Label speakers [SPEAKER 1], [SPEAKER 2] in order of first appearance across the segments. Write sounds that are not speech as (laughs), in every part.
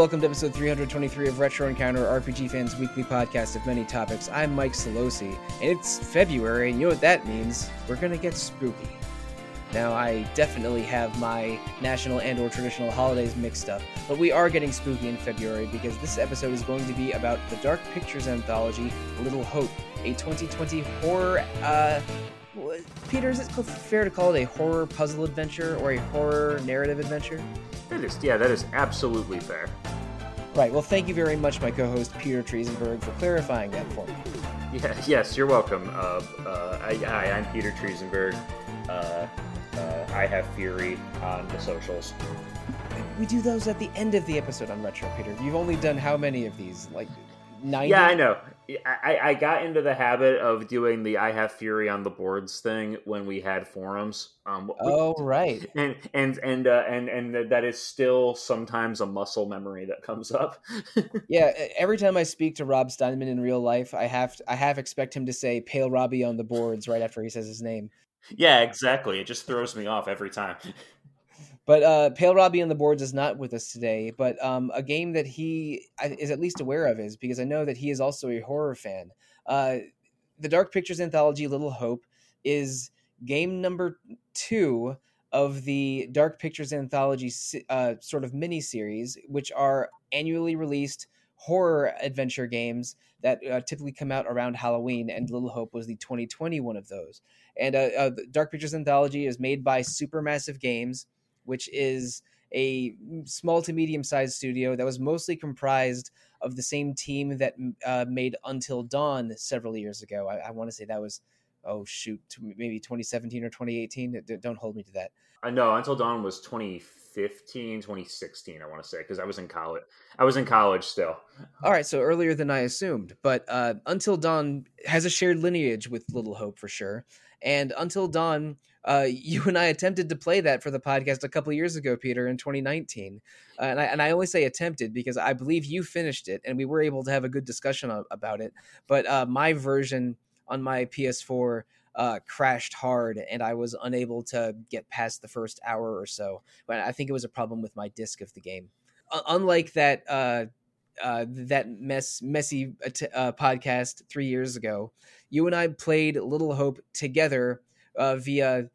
[SPEAKER 1] welcome to episode 323 of Retro Encounter, RPG fans' weekly podcast of many topics. I'm Mike Solosi, and it's February, and you know what that means? We're gonna get spooky. Now, I definitely have my national and/or traditional holidays mixed up, but we are getting spooky in February because this episode is going to be about the Dark Pictures anthology, Little Hope, a 2020 horror. Uh, Peter, is it fair to call it a horror puzzle adventure or a horror narrative adventure?
[SPEAKER 2] That is, yeah, that is absolutely fair.
[SPEAKER 1] Right. Well, thank you very much, my co-host Peter Triezenberg, for clarifying that for me.
[SPEAKER 2] Yeah. Yes, you're welcome. Uh, uh, I, hi, I'm Peter Triezenberg. Uh, uh, I have Fury on the socials.
[SPEAKER 1] We do those at the end of the episode on Retro, Peter. You've only done how many of these? Like 90?
[SPEAKER 2] Yeah, I know. I, I got into the habit of doing the I have Fury on the boards thing when we had forums.
[SPEAKER 1] Um, oh right, (laughs)
[SPEAKER 2] and and and uh, and and that is still sometimes a muscle memory that comes up. (laughs)
[SPEAKER 1] yeah, every time I speak to Rob Steinman in real life, I have to, I half expect him to say "Pale Robbie" on the boards right after he says his name.
[SPEAKER 2] Yeah, exactly. It just throws me off every time. (laughs)
[SPEAKER 1] But uh, Pale Robbie on the boards is not with us today. But um, a game that he is at least aware of is because I know that he is also a horror fan. Uh, the Dark Pictures anthology Little Hope is game number two of the Dark Pictures anthology uh, sort of mini series, which are annually released horror adventure games that uh, typically come out around Halloween, and Little Hope was the 2020 one of those. And uh, uh, Dark Pictures Anthology is made by Supermassive Games, which is a small to medium sized studio that was mostly comprised of the same team that uh, made Until Dawn several years ago. I, I want to say that was, oh shoot, maybe 2017 or 2018. Don't hold me to that.
[SPEAKER 2] I know Until Dawn was 2015, 2016. I want to say because I was in college. I was in college still.
[SPEAKER 1] All right, so earlier than I assumed. But uh, Until Dawn has a shared lineage with Little Hope for sure. And Until Dawn uh, you and I attempted to play that for the podcast a couple years ago, Peter, in 2019. Uh, and, I, and I only say attempted because I believe you finished it and we were able to have a good discussion about it. But uh, my version on my PS4 uh, crashed hard and I was unable to get past the first hour or so. But I think it was a problem with my disc of the game. unlike that. Uh, uh, that mess messy uh, podcast three years ago, you and I played Little Hope together uh, via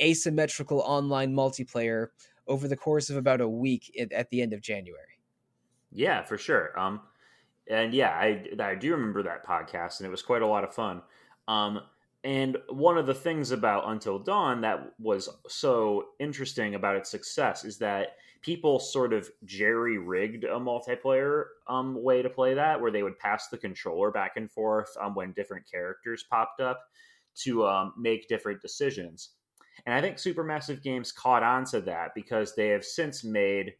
[SPEAKER 1] asymmetrical online multiplayer over the course of about a week at, the end of January.
[SPEAKER 2] Yeah, for sure. Um, and yeah, I I do remember that podcast, and it was quite a lot of fun. Um, and one of the things about Until Dawn that was so interesting about its success is that people sort of jerry rigged a multiplayer um, way to play that, where they would pass the controller back and forth um, when different characters popped up to um, make different decisions. And I think Supermassive Games caught on to that because they have since made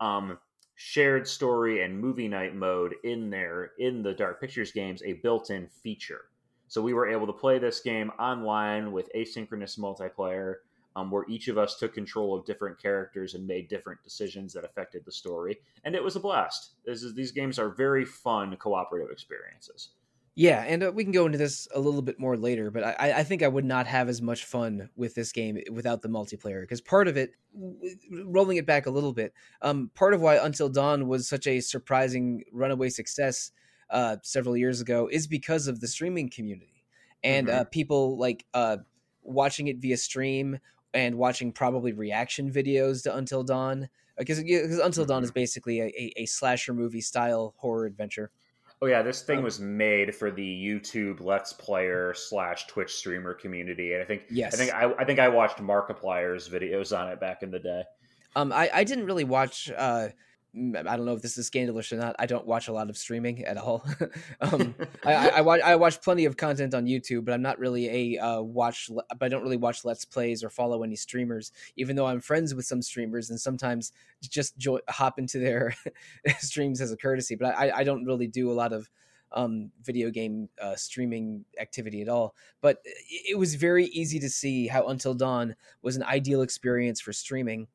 [SPEAKER 2] um, shared story and movie night mode in there in the Dark Pictures games a built-in feature. So we were able to play this game online with asynchronous multiplayer, um, where each of us took control of different characters and made different decisions that affected the story, and it was a blast. Is, these games are very fun cooperative experiences.
[SPEAKER 1] Yeah, and uh, we can go into this a little bit more later, but I, I think I would not have as much fun with this game without the multiplayer. Because part of it, rolling it back a little bit, um, part of why Until Dawn was such a surprising runaway success uh, several years ago is because of the streaming community and mm-hmm. uh, people like uh, watching it via stream and watching probably reaction videos to Until Dawn. Because Until mm-hmm. Dawn is mm-hmm. basically a, a, a slasher movie style horror adventure
[SPEAKER 2] Oh yeah, this thing was made for the YouTube Let's Player slash Twitch streamer community, and I think yes, I think I, I think I watched Markiplier's videos on it back in the day.
[SPEAKER 1] Um, I, I didn't really watch uh, I don't know if this is scandalous or not. I don't watch a lot of streaming at all. (laughs) um, (laughs) I, I, I, watch I watch plenty of content on YouTube, but I'm not really a uh, watch. But I don't really watch let's plays or follow any streamers. Even though I'm friends with some streamers and sometimes just jo- hop into their (laughs) streams as a courtesy. But I, I don't really do a lot of um, video game uh, streaming activity at all. But it was very easy to see how Until Dawn was an ideal experience for streaming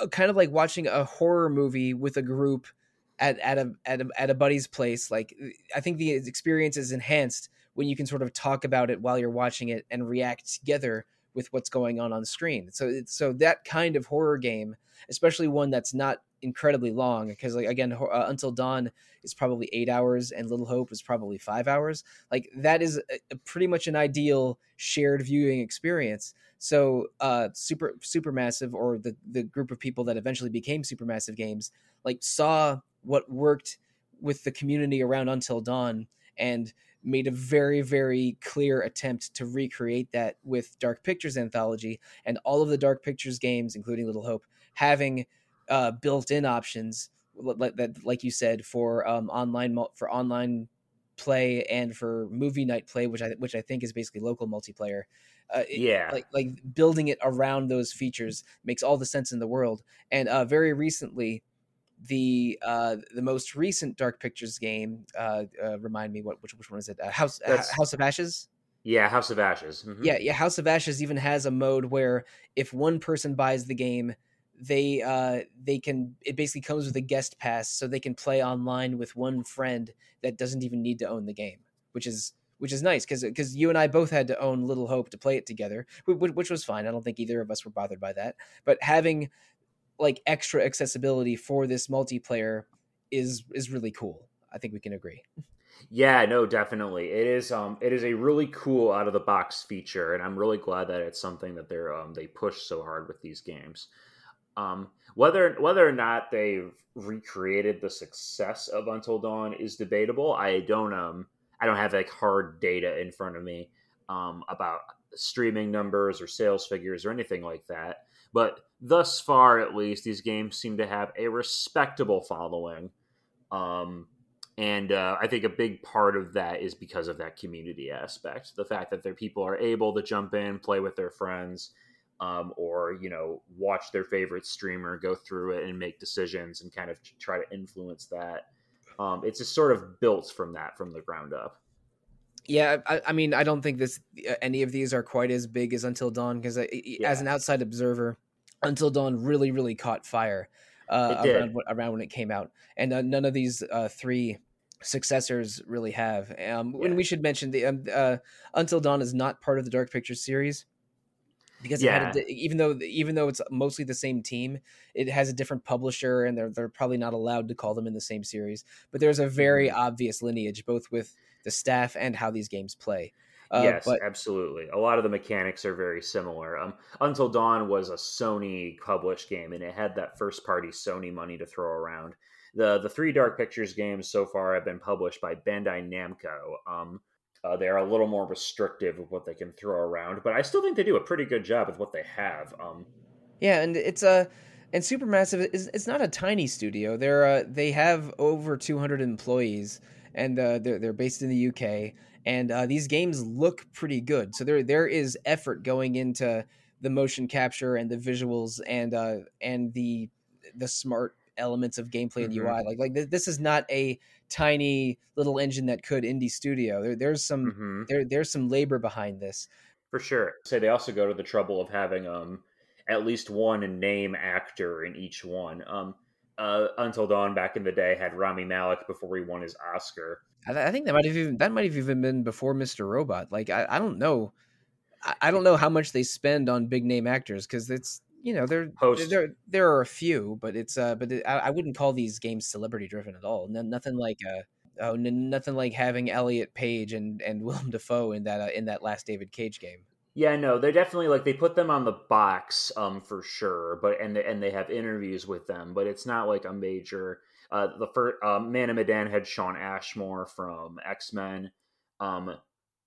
[SPEAKER 1] Uh, kind of like watching a horror movie with a group at at a at a, at a buddy's place. Like uh, I think the experience is enhanced when you can sort of talk about it while you're watching it and react together with what's going on on screen. So so that kind of horror game, especially one that's not incredibly long because like again uh, until dawn is probably eight hours and little hope is probably five hours. Like that is a, a pretty much an ideal shared viewing experience. So uh super supermassive or the the group of people that eventually became supermassive games like saw what worked with the community around until dawn and made a very very clear attempt to recreate that with dark pictures anthology and all of the dark pictures games including little hope having uh, built-in options like that like you said for um, online for online play and for movie night play which i which i think is basically local multiplayer uh,
[SPEAKER 2] yeah
[SPEAKER 1] like like building it around those features makes all the sense in the world and uh, very recently the uh, the most recent Dark Pictures game. Uh, uh, remind me what which which one is it? Uh, House House of Ashes.
[SPEAKER 2] Yeah, House of Ashes.
[SPEAKER 1] Mm-hmm. Yeah, yeah. House of Ashes even has a mode where if one person buys the game, they uh they can it basically comes with a guest pass, so they can play online with one friend that doesn't even need to own the game, which is which is nice because because you and I both had to own Little Hope to play it together, which, was fine. I don't think either of us were bothered by that. But having like extra accessibility for this multiplayer is is really cool. I think we can agree.
[SPEAKER 2] Yeah, no, definitely. It is um it is a really cool out of the box feature and I'm really glad that it's something that they're um they push so hard with these games. Um whether whether or not they've recreated the success of Until Dawn is debatable. I don't um I don't have like hard data in front of me um about streaming numbers or sales figures or anything like that. But thus far, at least, these games seem to have a respectable following. Um, and uh, I think a big part of that is because of that community aspect. The fact that their people are able to jump in, play with their friends, um, or you know, watch their favorite streamer go through it and make decisions and kind of try to influence that. Um, it's just sort of built from that from the ground up.
[SPEAKER 1] Yeah, I, I, mean, I don't think this uh, any of these are quite as big as Until Dawn because yeah. as an outside observer, Until Dawn really, really caught fire uh, around, around, when it came out, and uh, none of these uh, three successors really have. Um, yeah. And we should mention the um, uh, Until Dawn is not part of the Dark Pictures series because yeah. a, even though even though it's mostly the same team, it has a different publisher, and they're they're probably not allowed to call them in the same series. But there's a very mm-hmm. obvious lineage, both with the staff and how these games play.
[SPEAKER 2] Uh, yes, but, absolutely. A lot of the mechanics are very similar. Um, Until Dawn was a Sony published game, and it had that first party Sony money to throw around. the The three Dark Pictures games so far have been published by Bandai Namco. Um, uh, they're a little more restrictive of what they can throw around, but I still think they do a pretty good job with what they have. Um,
[SPEAKER 1] yeah, and it's a and Supermassive is it's not a tiny studio. They're uh, they have over 200 employees and uh, they're they're based in the UK, and uh, these games look pretty good. So there there is effort going into the motion capture and the visuals and uh, and the the smart elements of gameplay and mm-hmm. UI. Like like this is not a tiny little engine that could indie studio. There, there's some mm-hmm. there there's some labor behind this
[SPEAKER 2] for sure. Say they also go to the trouble of having um at least one name actor in each one. Um, uh, Until Dawn back in the day had Rami Malek before he won his Oscar.
[SPEAKER 1] I, I, think that might have even that might have even been before Mr. Robot. Like I, I don't know, I, I, don't know how much they spend on big name actors because it's you know there there there are a few, but it's uh but it, I, I, wouldn't call these games celebrity driven at all. No, nothing like uh oh n- nothing like having Elliot Page and and (laughs) Willem Dafoe in that uh, in that last David Cage game.
[SPEAKER 2] Yeah, no, they're definitely like they put them on the box, um, for sure. But and they, and they have interviews with them, but it's not like a major. Uh, the first uh, Man of Medan had Shawn Ashmore from X Men. Um,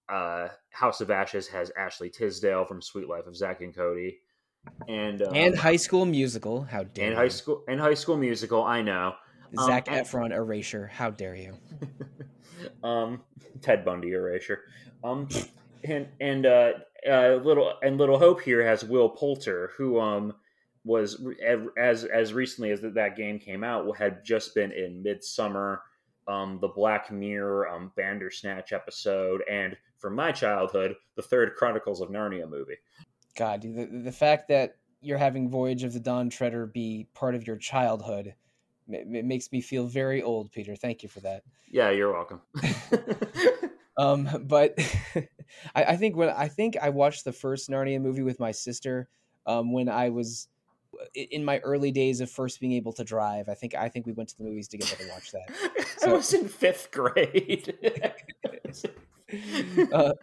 [SPEAKER 2] uh, House of Ashes has Ashley Tisdale from Sweet Life of Zack and Cody, and um,
[SPEAKER 1] and High School Musical. How dare
[SPEAKER 2] and
[SPEAKER 1] you.
[SPEAKER 2] High School and High School Musical. I know.
[SPEAKER 1] Zac um, Efron erasure. How dare you? (laughs)
[SPEAKER 2] um, Ted Bundy erasure. Um, and and uh, uh, little and little hope here has Will Poulter, who um was as as recently as that game came out had just been in Midsommar, um, the Black Mirror um, Bandersnatch episode, and from my childhood, the third Chronicles of Narnia movie.
[SPEAKER 1] God, the the fact that you're having Voyage of the Dawn Treader be part of your childhood it makes me feel very old, Peter. Thank you for that.
[SPEAKER 2] Yeah, you're welcome. (laughs) (laughs)
[SPEAKER 1] um, but (laughs) I, I, think when I think I watched the first Narnia movie with my sister um, when I was in my early days of first being able to drive. I think I think we went to the movies together to watch that.
[SPEAKER 2] So, I was in fifth grade.
[SPEAKER 1] uh,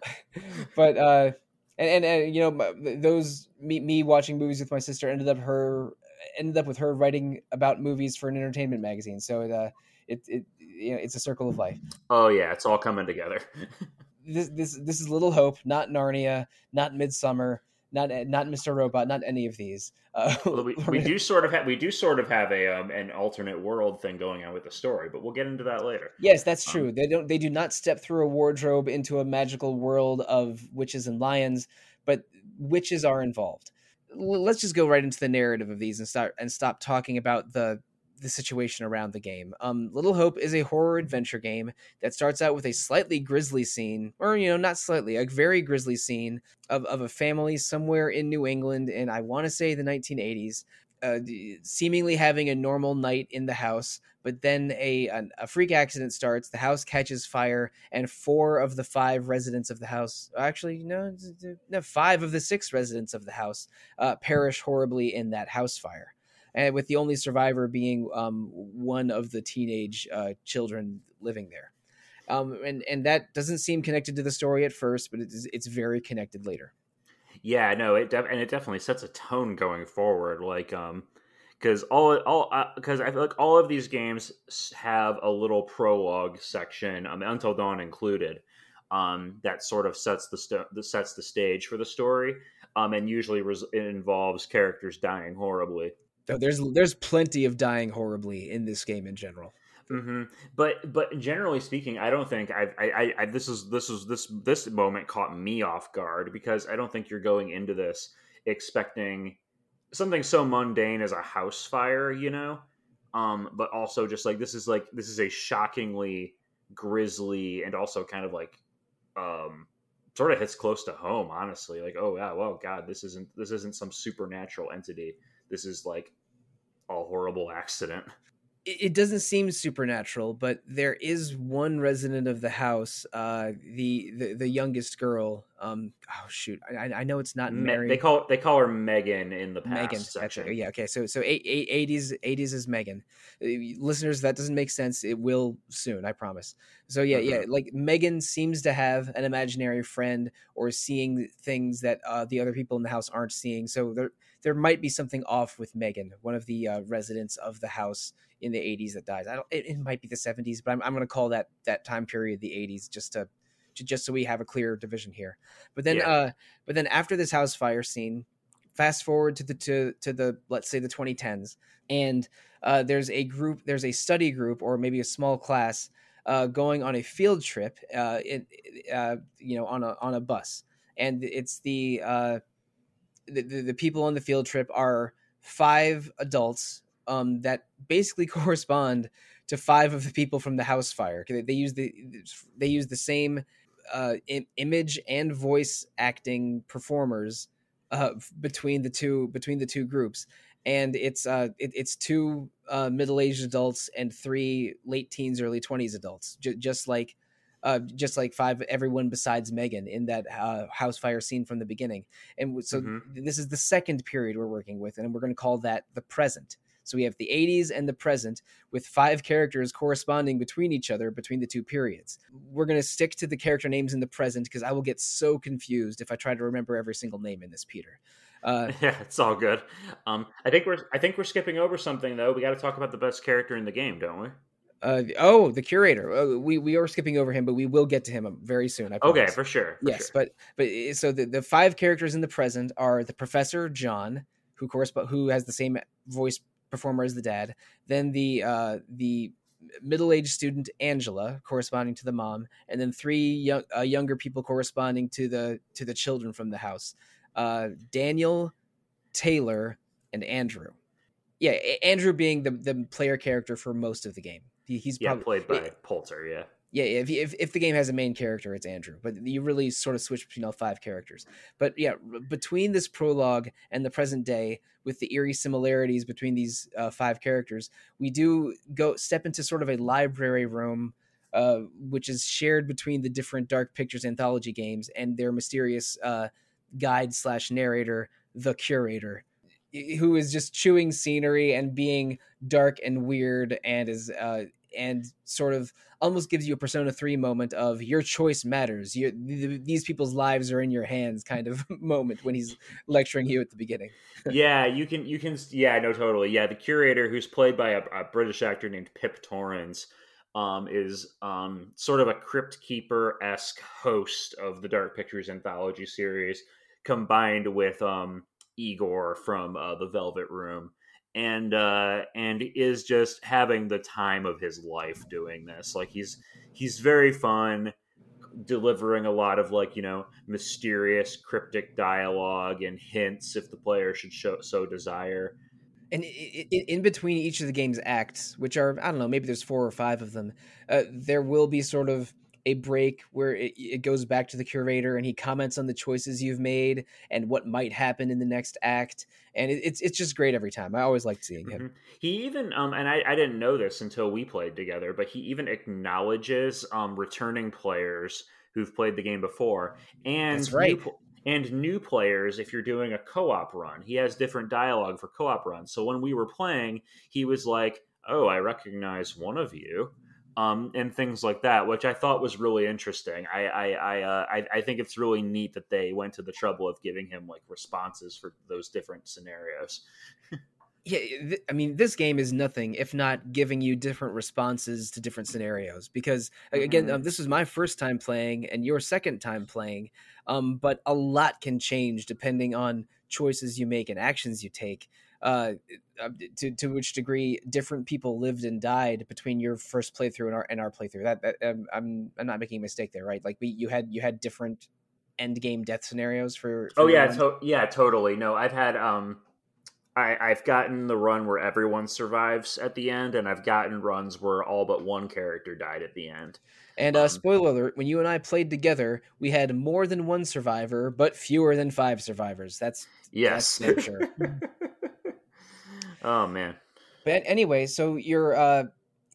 [SPEAKER 1] but uh, and, and, and you know those me me watching movies with my sister ended up her ended up with her writing about movies for an entertainment magazine. So it uh, it, it you know it's a circle of life.
[SPEAKER 2] Oh yeah, it's all coming together. (laughs)
[SPEAKER 1] this this this is Little Hope, not Narnia, not Midsommar not not Mr. Robot, not any of these. Uh, (laughs)
[SPEAKER 2] well, we, (laughs) we do sort of have we do sort of have a um, an alternate world thing going on with the story, but we'll get into that later.
[SPEAKER 1] Yes, that's um, true. Um, they don't they do not step through a wardrobe into a magical world of witches and lions, but witches are involved. Let's just go right into the narrative of these and start and stop talking about the the situation around the game. Um, Little Hope is a horror adventure game that starts out with a slightly grisly scene, or you know, not slightly, a very grisly scene of, of a family somewhere in New England, and I want to say the 1980s, uh, seemingly having a normal night in the house, but then a, a, a freak accident starts. The house catches fire, and four of the five residents of the house, actually no, no, five of the six residents of the house, uh, perish horribly in that house fire and with the only survivor being um, one of the teenage uh, children living there. Um, and and that doesn't seem connected to the story at first, but it's it's very connected later.
[SPEAKER 2] Yeah, no, it and it definitely sets a tone going forward. Like, um, because all all because uh, I feel like all of these games have a little prologue section, um, Until Dawn included, um, that sort of sets the that sets the stage for the story, um, and usually res- it involves characters dying horribly.
[SPEAKER 1] There's there's plenty of dying horribly in this game in general.
[SPEAKER 2] Mm-hmm. But but generally speaking, I don't think I, I I this is this is this this moment caught me off guard because I don't think you're going into this expecting something so mundane as a house fire, you know. Um, but also just like this is like this is a shockingly grisly and also kind of like um sort of hits close to home honestly like oh yeah well god this isn't this isn't some supernatural entity this is like a horrible accident.
[SPEAKER 1] It doesn't seem supernatural, but there is one resident of the house, uh, the, the the youngest girl. Um, oh shoot, I, I know it's not Mary.
[SPEAKER 2] They call they call her Megan in the past
[SPEAKER 1] Megan,
[SPEAKER 2] section.
[SPEAKER 1] yeah, okay. So so eighties eighties is Megan. Uh, listeners, that doesn't make sense. It will soon, I promise. So yeah, mm-hmm. yeah. Like Megan seems to have an imaginary friend or seeing things that uh, the other people in the house aren't seeing. So there there might be something off with Megan, one of the uh, residents of the house in the 80s that dies. I don't. It, it might be the 70s, but I'm, I'm going to call that that time period the 80s just to, to just so we have a clear division here. But then, yeah. uh, but then after this house fire scene, fast forward to the to to the let's say the 2010s, and uh, there's a group, there's a study group or maybe a small class uh, going on a field trip, uh, in, uh, you know, on a on a bus, and it's the uh, the, the, people on the field trip are five adults um, that basically (laughs) correspond to five of the people from the house fire. They, they use the they use the same uh, image and voice acting performers uh, between the two between the two groups, and it's uh, it, it's two uh, middle aged adults and three late teens, early twenties adults, J- just like uh, just like five everyone besides Megan in that uh, house fire scene from the beginning. And so mm-hmm. this is the second period we're working with, and we're going to call that the present. So we have the 80s and the present with five characters corresponding between each other between the two periods. We're going to stick to the character names in the present because I will get so confused if I try to remember every single name in this, Peter.
[SPEAKER 2] Uh, (laughs) yeah, it's all good. Um, I think we're I think we're skipping over something though. We got to talk about the best character in the game, don't we?
[SPEAKER 1] Uh, oh, the curator. Uh, we we are skipping over him, but we will get to him very soon.
[SPEAKER 2] okay, for sure.
[SPEAKER 1] For yes,
[SPEAKER 2] sure.
[SPEAKER 1] but but eh, so the, the five characters in the present are the professor John, who correspond who has the same voice performer as the dad. Then the uh, the middle aged student Angela, corresponding to the mom, and then three young, uh, younger people corresponding to the to the children from the house. Uh, Daniel, Taylor, and Andrew. Yeah, Andrew being the the player character for most of the game. He's
[SPEAKER 2] yeah, probably, played by it, Poulter. Yeah,
[SPEAKER 1] yeah. If, if if the game has a main character, it's Andrew. But you really sort of switch between all five characters. But yeah, between this prologue and the present day, with the eerie similarities between these uh, five characters, we do go step into sort of a library room. Uh, which is shared between the different Dark Pictures anthology games and their mysterious uh, guide slash narrator, the curator. Who is just chewing scenery and being dark and weird and is uh, and sort of almost gives you a Persona 3 moment of your choice matters. You, these people's lives are in your hands kind of (laughs) moment when he's lecturing you at the beginning. (laughs)
[SPEAKER 2] yeah, you can, you can, yeah, no, totally. Yeah, the curator, who's played by a, a British actor named Pip Torrens, um, is um, sort of a crypt keeper esque host of the Dark Pictures anthology series, combined with um, Igor from uh, the Velvet Room and uh, and is just having the time of his life doing this. Like he's he's very fun, delivering a lot of like you know mysterious, cryptic dialogue and hints if the player should show so desire.
[SPEAKER 1] And in between each of the game's acts, which are I don't know, maybe there's four or five of them, uh, there will be sort of a break where it, it, goes back to the curator and he comments on the choices you've made and what might happen in the next act. And it, it's it's just great every time. I always liked seeing him. Mm-hmm.
[SPEAKER 2] he even um and I, I didn't know this until we played together but he even acknowledges um returning players who've played the game before and
[SPEAKER 1] That's right.
[SPEAKER 2] new, and new players if you're doing a co-op run. He has different dialogue for co-op runs. So when we were playing he was like oh i recognize one of you um, and things like that, which I thought was really interesting. I I I, uh, I, I think it's really neat that they went to the trouble of giving him like responses for those different scenarios.
[SPEAKER 1] yeah, th- I mean, this game is nothing if not giving you different responses to different scenarios. Because again, mm-hmm. um, this was my first time playing and your second time playing, um, but a lot can change depending on choices you make and actions you take uh, uh, to to which degree different people lived and died between your first playthrough and our and our playthrough. That, that um, I'm I'm not making a mistake there, right? Like we you had you had different end game death scenarios for.
[SPEAKER 2] for oh yeah, to- yeah, totally. No, I've had um, I I've gotten the run where everyone survives at the end, and I've gotten runs where all but one character died at the end.
[SPEAKER 1] And uh, um, spoiler alert: when you and I played together, we had more than one survivor, but fewer than five survivors. That's
[SPEAKER 2] yes,
[SPEAKER 1] that's sure. (laughs)
[SPEAKER 2] Oh man.
[SPEAKER 1] But anyway, so you're uh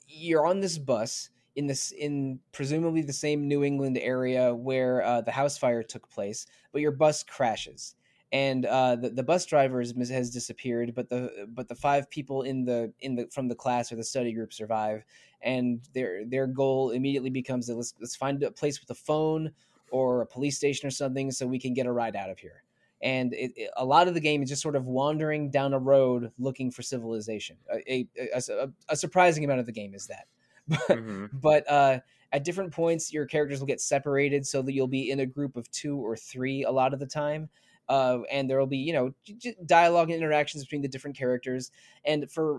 [SPEAKER 1] you're on this bus in this in presumably the same New England area where uh, the house fire took place, but your bus crashes. And uh, the, the bus driver has, has disappeared, but the but the five people in the in the from the class or the study group survive, and their their goal immediately becomes let's let's find a place with a phone or a police station or something so we can get a ride out of here and it, it, a lot of the game is just sort of wandering down a road looking for civilization. A, a, a, a surprising amount of the game is that, (laughs) but, mm-hmm. but uh, at different points, your characters will get separated so that you'll be in a group of two or three a lot of the time. Uh, and there will be, you know, dialogue and interactions between the different characters. And for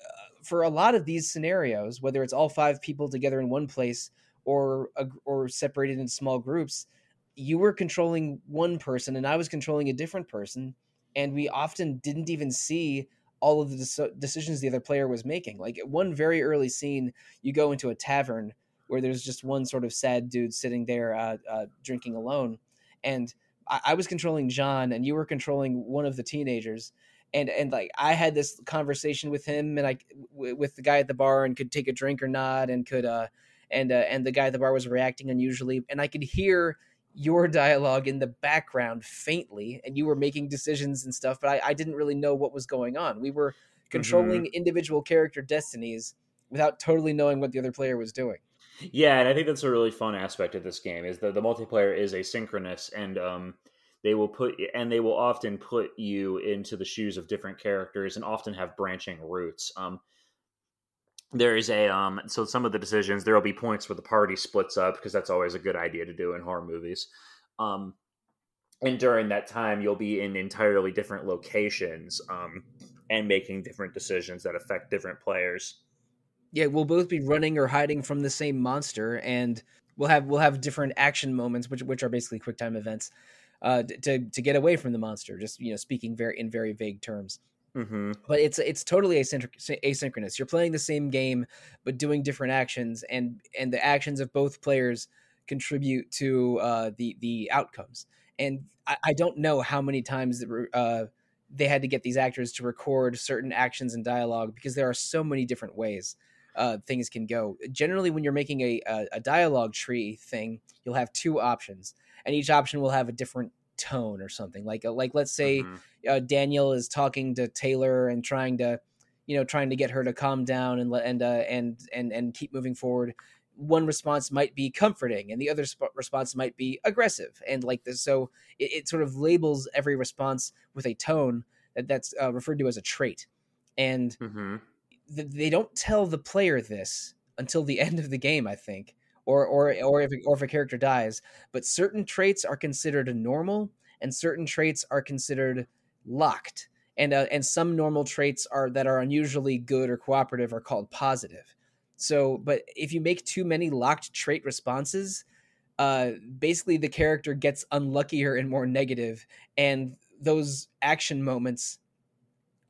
[SPEAKER 1] uh, for a lot of these scenarios, whether it's all five people together in one place or or separated in small groups, you were controlling one person and I was controlling a different person, and we often didn't even see all of the decisions the other player was making. Like one very early scene, you go into a tavern where there's just one sort of sad dude sitting there uh, uh, drinking alone, and I-, I was controlling John, and you were controlling one of the teenagers. And, and like I had this conversation with him and I w- with the guy at the bar and could take a drink or not and could uh and uh, and the guy at the bar was reacting unusually and I could hear your dialogue in the background faintly and you were making decisions and stuff but i, I didn't really know what was going on. We were controlling mm-hmm. individual character destinies without totally knowing what the other player was doing.
[SPEAKER 2] Yeah and i think that's a really fun aspect of this game is that the multiplayer is asynchronous and um they will put and they will often put you into the shoes of different characters and often have branching routes um there is a um so some of the decisions there will be points where the party splits up because that's always a good idea to do in horror movies. Um and during that time you'll be in entirely different locations um and making different decisions that affect different players.
[SPEAKER 1] Yeah we'll both be running or hiding from the same monster and we'll have we'll have different action moments which which are basically quick time events uh to to get away from the monster just you know speaking very in very vague terms
[SPEAKER 2] Mm-hmm.
[SPEAKER 1] But it's it's totally asynchronous. You're playing the same game, but doing different actions, and and the actions of both players contribute to uh, the the outcomes. And I, I, don't know how many times uh, they had to get these actors to record certain actions and dialogue because there are so many different ways uh, things can go. Generally, when you're making a, a, a dialogue tree thing, you'll have two options, and each option will have a different tone or something like uh, like let's say
[SPEAKER 2] Mhm.
[SPEAKER 1] Uh, Daniel is talking to Taylor and trying to you know trying to get her to calm down and let and uh, and and and keep moving forward. One response might be comforting and the other sp- response might be aggressive and like this. So it, it sort of labels every response with a tone that that's uh, referred to as a trait. And
[SPEAKER 2] Mhm.
[SPEAKER 1] th- they don't tell the player this until the (laughs) end of the game i think or or or if or if a character dies. But certain traits are considered normal and certain traits are considered locked. And uh, and some normal traits are that are unusually good or cooperative are called positive. So but if you make too many locked trait responses uh basically the character gets unluckier and more negative and those action moments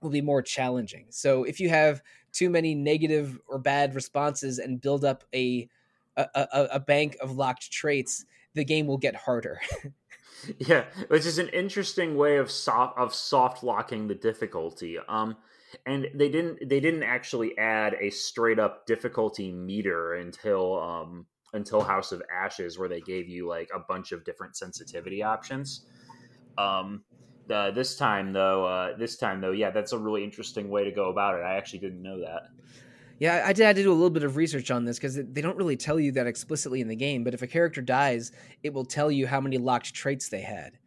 [SPEAKER 1] will be more challenging. So if you have too many negative or bad responses and build up a a, a, a bank of locked traits the game will get harder (laughs) (laughs)
[SPEAKER 2] Yeah, which is an interesting way of soft of soft locking the difficulty. Um, and they didn't they didn't actually add a straight up difficulty meter until um until House of Ashes, where they gave you like a bunch of different sensitivity options. Um, uh, this time though, uh, this time though, yeah, that's a really interesting way to go about it. I actually didn't know that.
[SPEAKER 1] Yeah, I did have to do a little bit of research on this because they don't really tell you that explicitly in the game. But if a character dies, it will tell you how many locked traits they had.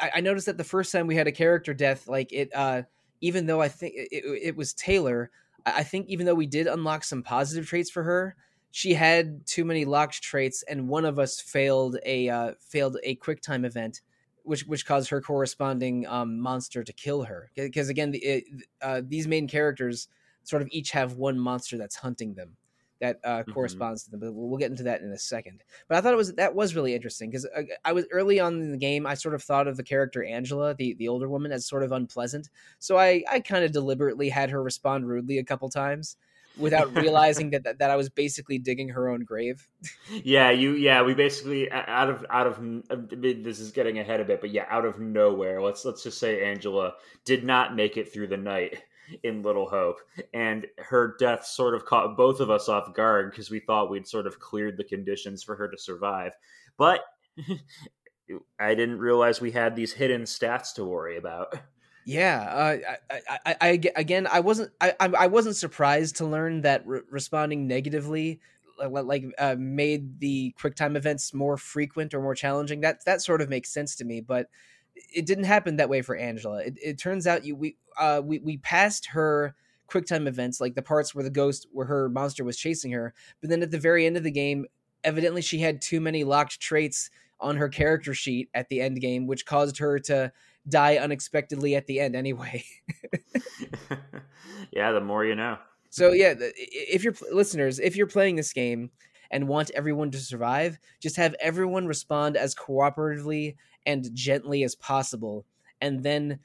[SPEAKER 1] I, I noticed that the first time we had a character death, like it, uh, even though I think it, it was Taylor, I think even though we did unlock some positive traits for her, she had too many locked traits, and one of us failed a uh, failed a quick time event, which which caused her corresponding um, monster to kill her. Because again, the, it, uh, these main characters sort of each have one monster that's hunting them that uh,
[SPEAKER 2] Mhm.
[SPEAKER 1] corresponds to them. But we'll, we'll get into that in a second. But I thought it was that was really interesting because I, I was early on in the game. I sort of thought of the character Angela, the the older woman, as sort of unpleasant. So I I kind of deliberately had her respond rudely a couple times without (laughs) realizing that, that that I was basically digging her own grave.
[SPEAKER 2] Yeah, you. Yeah, we basically out of out of I mean, this is getting ahead a bit, but yeah, out of nowhere. Let's let's just say Angela did not make it through the night in Little Hope, and her death sort of caught both of us off guard because we thought we'd sort of cleared the conditions for her to survive, but. (laughs) I didn't realize we had these hidden stats to worry about.
[SPEAKER 1] Yeah, uh, I, I, I, again, I wasn't, I, I wasn't surprised to learn that re- responding negatively, like, like uh, made the QuickTime events more frequent or more challenging. That that sort of makes sense to me, but it didn't happen that way for Angela. It, it turns out you we uh we we passed her QuickTime events, like the parts where the ghost, where her monster was chasing her, but then at the very end of the game, evidently she had too many locked traits on her character sheet at the end game, which caused her to die unexpectedly at the end anyway. (laughs)
[SPEAKER 2] yeah, the more you know.
[SPEAKER 1] So yeah, if you're listeners, if you're playing this game and want everyone to survive, just have everyone respond as cooperatively and gently as possible, and then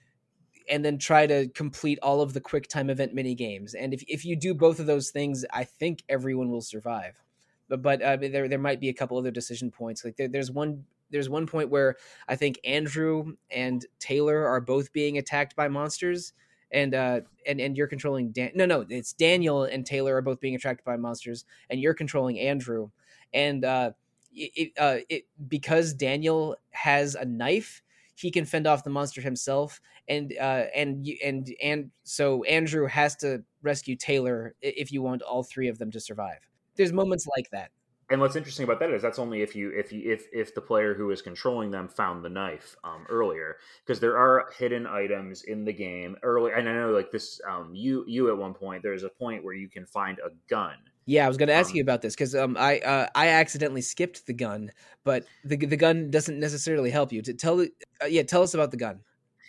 [SPEAKER 1] and then try to complete all of the quick time event mini games. And if if you do both of those things, I think everyone will survive. But but uh, there there might be a couple other decision points. Like there, there's one there's one point where I think Andrew and Taylor are both being attacked by monsters, and uh and and you're controlling Dan. No, no, it's Daniel and Taylor are both being attracted by monsters, and you're controlling Andrew. And uh, it, uh, it because Daniel has a knife, he can fend off the monster himself, and uh, and and and so Andrew has to rescue Taylor if you want all three of them to survive. There's moments like that.
[SPEAKER 2] And what's interesting about that is that's only if you if you if if the player who is controlling them found the knife um, earlier because there are hidden items in the game early and I know like this um you you at one point there's a point where you can find a gun
[SPEAKER 1] Yeah, I was going to ask
[SPEAKER 2] Um,
[SPEAKER 1] you about this because um, I uh, I accidentally skipped the gun, but the the gun doesn't necessarily help you. To tell uh, yeah, tell us about the gun.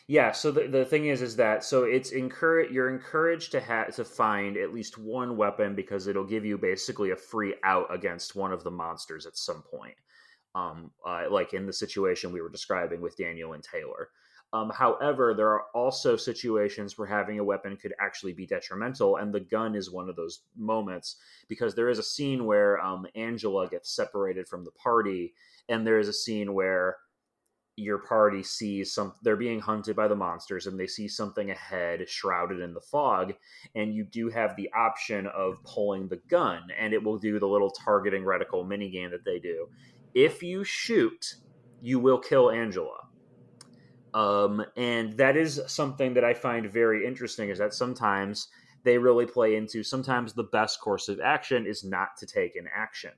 [SPEAKER 2] Yeah, so the, the thing is is that so it's encourage you're encouraged to have to find at least one weapon because it'll give you basically a free out against one of the monsters at some point. Um uh, like in the situation we were describing with Daniel and Taylor. Um, however, there are also situations where having a weapon could actually be detrimental, and the gun is one of those moments because there is a scene where um, Angela gets separated from the party, and there is a scene where your party sees some they're being hunted by the monsters and they see something ahead shrouded in the fog and you do have the option of pulling the gun and it will do the little targeting reticle mini game that they do if you shoot you will kill angela Um, and that is something that I find very interesting is that sometimes they really play into sometimes the best course of action is not to take an action.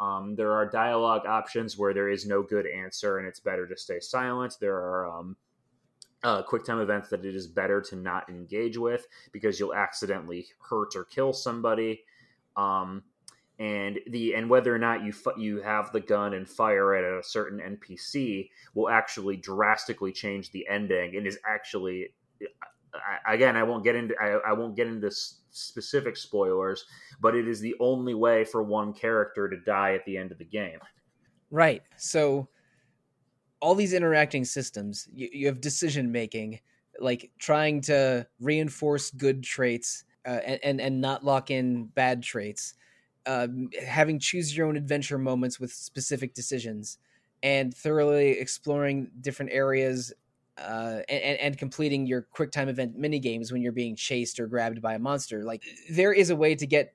[SPEAKER 2] Um, there are dialogue options where there is no good answer and it's better to stay silent. There are um, uh, quick time events that it is better to not engage with because you'll accidentally hurt or kill somebody. Um, and the and whether or not you you have the gun and fire at a certain NPC will actually drastically change the ending and is actually again I won't get into I, I won't get into specific spoilers but it is the only way for one character to die at the end of the game.
[SPEAKER 1] Right. So all these interacting systems you, you have decision making like trying to reinforce good traits uh, and, and and not lock in bad traits um, having choose your own adventure moments with specific decisions and thoroughly exploring different areas uh, and, and completing your quick time event mini games when you're being chased or grabbed by a monster. Like there is a way to get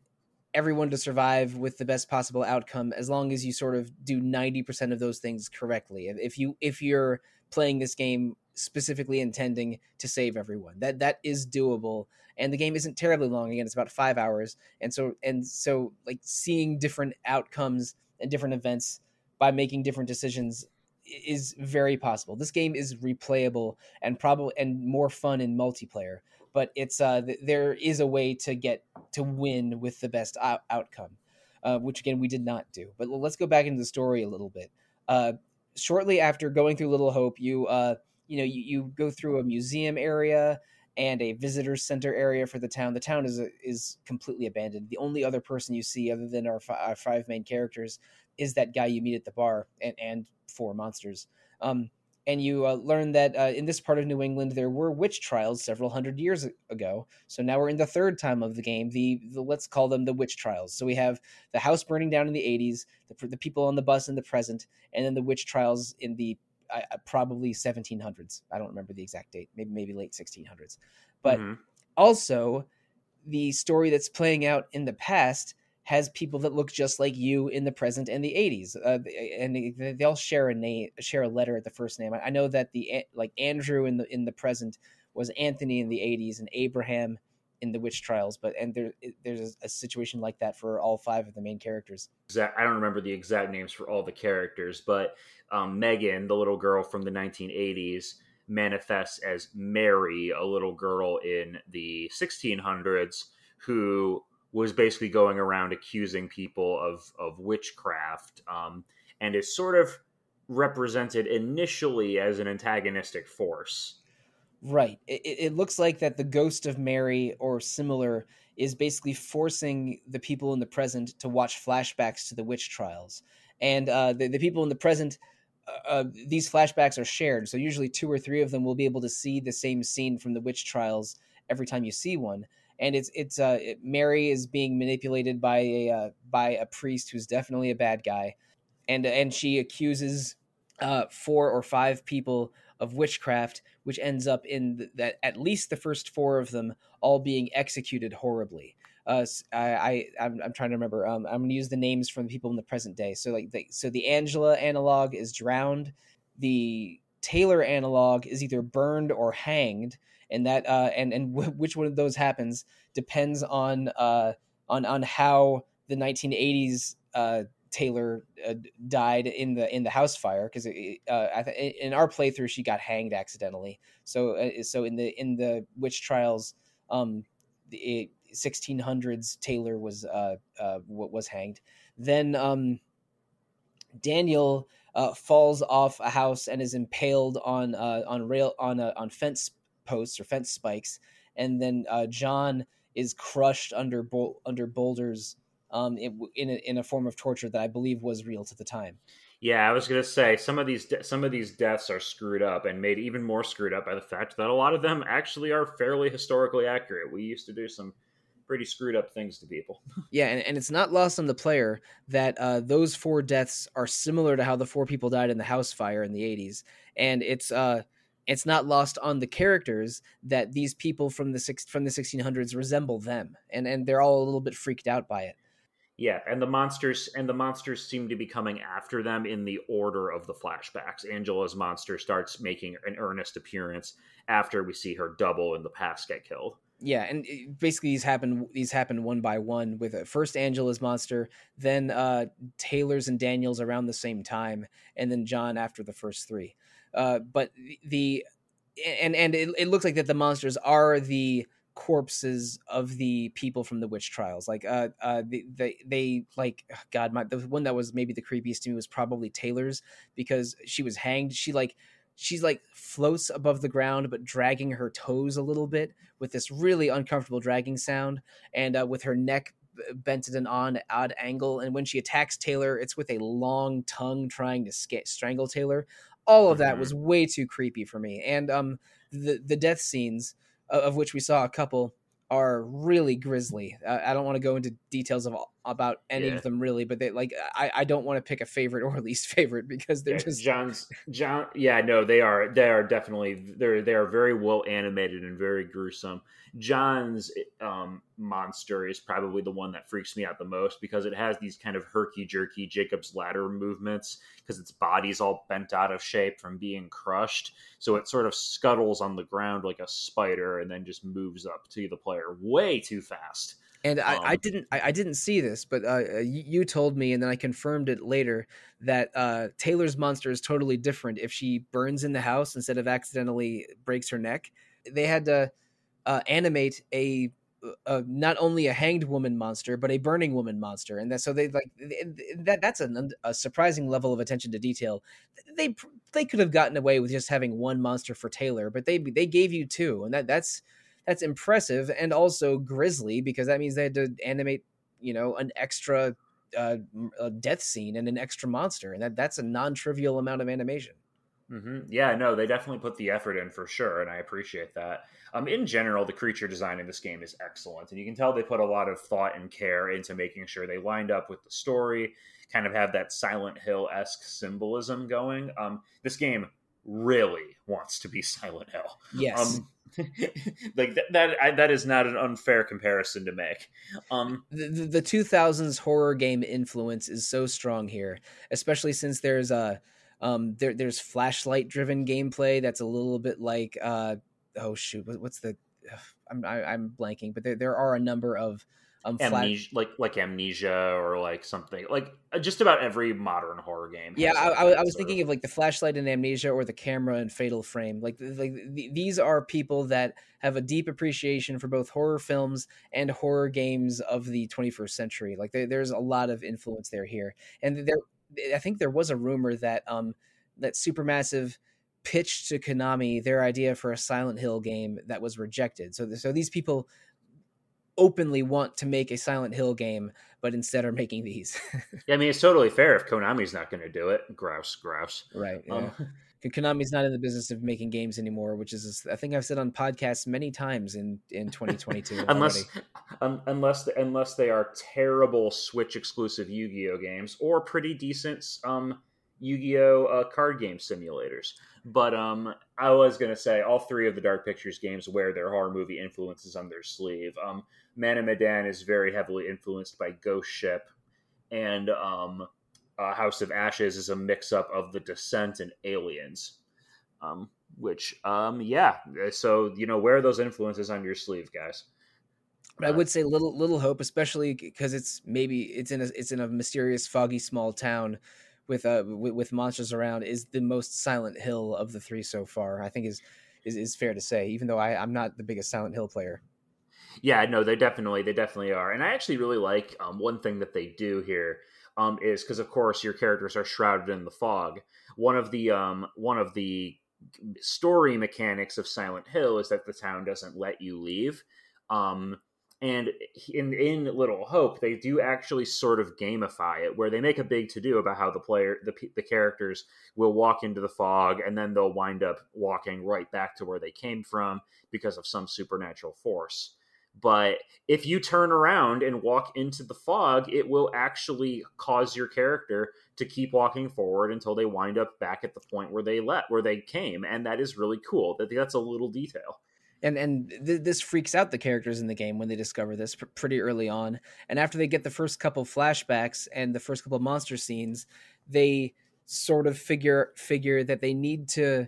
[SPEAKER 1] everyone to survive with the best possible outcome as long as you sort of do 90% of those things correctly. If you if you're playing this game specifically intending to save everyone. That that is doable and the game isn't terribly long again it's about 5 hours and so and so like seeing different outcomes and different events by making different decisions is very possible. This game is replayable and probably and more fun in multiplayer, but it's uh there is a way to get to win with the best out- outcome. Uh, which again we did not do. But let's go back into the story a little bit. Uh, shortly after going through Little Hope, you uh, you know you, you go through a museum area and a visitor center area for the town. The town is is completely abandoned. The only other person you see, other than our, our five main characters, is that guy you meet at the bar and and four monsters. Um, and you uh, learn that uh, in this part of New England there were witch trials several hundred years ago. So now we're in the third time of the game. The, the let's call them the witch trials. So we have the house burning down in the 80s, the, the people on the bus in the present, and then the witch trials in the uh, probably 1700s. I don't remember the exact date. Maybe maybe late 1600s. But mm-hmm. also the story that's playing out in the past has people that look just like you in the present and the 80s uh, and they, they, all share a name share a letter at the first name i know that the like andrew in the in the present was anthony in the 80s and abraham in the witch trials but and there there's a, situation like that for all five of the main characters
[SPEAKER 2] i don't remember the exact names for all the characters but um, megan the little girl from the 1980s manifests as mary a little girl in the 1600s who was basically going around accusing people of of witchcraft, um, and is sort of represented initially as an antagonistic force.
[SPEAKER 1] Right. It, it, looks like that the ghost of Mary or similar is basically forcing the people in the present to watch flashbacks to the witch trials, and uh, the the people in the present. Uh, uh these flashbacks are shared, so usually two or three of them will be able to see the same scene from the witch trials every time you see one and it's it's uh Mary is being manipulated by a uh, by a priest who's definitely a bad guy, and and she accuses uh four or five people of witchcraft, which ends up in the, that at least the first four of them all being executed horribly. Uh, I, I I'm, I'm trying to remember. Um, I'm going to use the names from the people in the present day. So like, the, so the Angela analog is drowned. The Taylor analog is either burned or hanged, and that uh, and and (laughs) w- which one of those happens depends on uh, on on how the 1980s uh, Taylor uh, died in the in the house fire because uh, in our playthrough she got hanged accidentally. So uh, so in the in the witch trials, um, the 1600s Taylor was uh, uh was hanged. Then um, Daniel uh, falls off a house and is impaled on uh, on rail on on fence posts or fence spikes, and then uh, John is crushed under bol- under boulders um, in in a, in a form of torture that I believe was real to the time.
[SPEAKER 2] Yeah, I was gonna say some of these de- some of these deaths are screwed up and made even more screwed up by the fact that a lot of them actually are fairly historically accurate. We used to do some pretty screwed up things to people. (laughs)
[SPEAKER 1] yeah, and, and it's not lost on the player that uh, those four deaths are similar to how the four people died in the house fire in the 80s. And it's uh, it's not lost on the characters that these people from the six from the 1600s resemble them, and and they're all a little bit freaked out by it.
[SPEAKER 2] Yeah, and the monsters and the monsters seem to be coming after them in the order of the flashbacks. Angela's monster starts making an earnest appearance after we see her double in the past get killed.
[SPEAKER 1] Yeah, and basically these happen these happen one by one with uh, first Angela's monster, then uh, Taylor's and Daniel's around the same time, and then John after the first three. Uh, but the and and it, it looks like that the monsters are the corpses of the people from the witch trials. Like, uh, uh, they, they, they like, God, my, the one that was maybe the creepiest to me was probably Taylor's because she was hanged. She like, she's like floats above the ground, but dragging her toes a little bit with this really uncomfortable dragging sound, and uh, with her neck bent at an on odd angle. And when she attacks Taylor, it's with a long tongue trying to sca- strangle Taylor. All of that mm-hmm. was way too creepy for me. And um, the the death scenes of which we saw a couple, are really grisly. Uh, I don't want to go into details of about any yeah. of them really, but they like I, I don't want to pick a favorite (laughs) or least favorite because they're
[SPEAKER 2] yeah,
[SPEAKER 1] just
[SPEAKER 2] John's John. Yeah, no, they are they are definitely they're they are very well animated and very gruesome. John's um, monster is probably the one that freaks me out the most because it has these kind of herky jerky Jacob's ladder movements because its body's all bent out of shape from being crushed. So it sort of scuttles on the ground like a spider and then just moves up to the player way too fast.
[SPEAKER 1] And I, um, I didn't I, I, didn't see this, but uh, uh you, told me, and then I confirmed it later that uh, Taylor's monster is totally different. If she burns in the house instead of accidentally breaks her neck, they had to uh, animate a, a, not only a hanged woman monster but a burning woman monster, and that so they like that. That's a, a surprising level of attention to detail. They they could have gotten away with just having one monster for Taylor, but they they gave you two, and that that's that's impressive and also grisly because that means they had to animate you know an extra uh, death scene and an extra monster, and that that's a non-trivial amount of animation.
[SPEAKER 2] Mm-hmm. Yeah, no, they definitely put the effort in for sure, and I appreciate that. Um, in general, the creature design in this game is excellent, and you can tell they put a lot of thought and care into making sure they lined up with the story, kind of have that Silent Hill esque symbolism going. Um, this game really wants to be (laughs) Silent Hill.
[SPEAKER 1] Yes.
[SPEAKER 2] Um, (laughs) like that that, I, that is not an unfair comparison to make. Um,
[SPEAKER 1] the, the 2000s horror game influence is so strong here, especially since there's a um, there there's flashlight driven gameplay that's a little bit like uh, oh shoot, what's the (sighs) I'm I, am i am blanking, but there there are a number of
[SPEAKER 2] um, amnesia, like like amnesia or like something like uh, just about every modern horror game.
[SPEAKER 1] Yeah, I, I, I was thinking of. of like the flashlight in amnesia or the camera in Fatal Frame. Like like these are people that have a deep appreciation for both horror films and horror games of the 21st century. Like there's a lot of influence there here, and there I think there was a rumor that um that Supermassive pitched to Konami their idea for a Silent Hill game that was rejected. So so these people openly want to make a Silent Hill game, but instead are making these. (laughs)
[SPEAKER 2] yeah, I mean it's totally fair if Konami's not going to do it. Grouse, grouse.
[SPEAKER 1] Right. Yeah. (laughs) Um, Konami's not in the business of making games anymore, which is I think I've said on podcasts many times in in (laughs) 2022.
[SPEAKER 2] unless um, unless unless they are terrible Switch exclusive Yu-Gi-Oh games or pretty decent um, Yu-Gi-Oh uh, card game simulators. But um, I was gonna say all three of the Dark Pictures games wear their horror movie influences on their sleeve. Um, Man of Medan is very heavily influenced by Ghost Ship, and um, uh, House of Ashes is a mix up of The Descent and Aliens. Um, which, um, yeah, so you know, wear those influences on your sleeve, guys.
[SPEAKER 1] But I would say little little hope, especially because it's maybe it's in a it's in a mysterious, foggy, small town with uh with, with, monsters around. Is the most Silent Hill of the three so far. I think is is, is fair to say, even though I, I'm not the biggest Silent Hill player.
[SPEAKER 2] Yeah, no, they definitely they definitely are, and I actually really like um, one thing that they do here um, is because of course your characters are shrouded in the fog. One of the um, one of the story mechanics of Silent Hill is that the town doesn't let you leave. Um, and in in Little Hope, they do actually sort of gamify it, where they make a big to do about how the player, the the characters, will walk into the fog, and then they'll wind up walking right back to where they came from because of some supernatural force. But if you turn around and walk into the fog, it will actually cause your character to keep walking forward until they wind up back at the point where they let where they came, and that is really cool. That that's a little detail.
[SPEAKER 1] and and th- this freaks out the characters in the game when they discover this pr- pretty early on and after they get the first couple flashbacks and the first couple monster scenes they sort of figure figure that they need to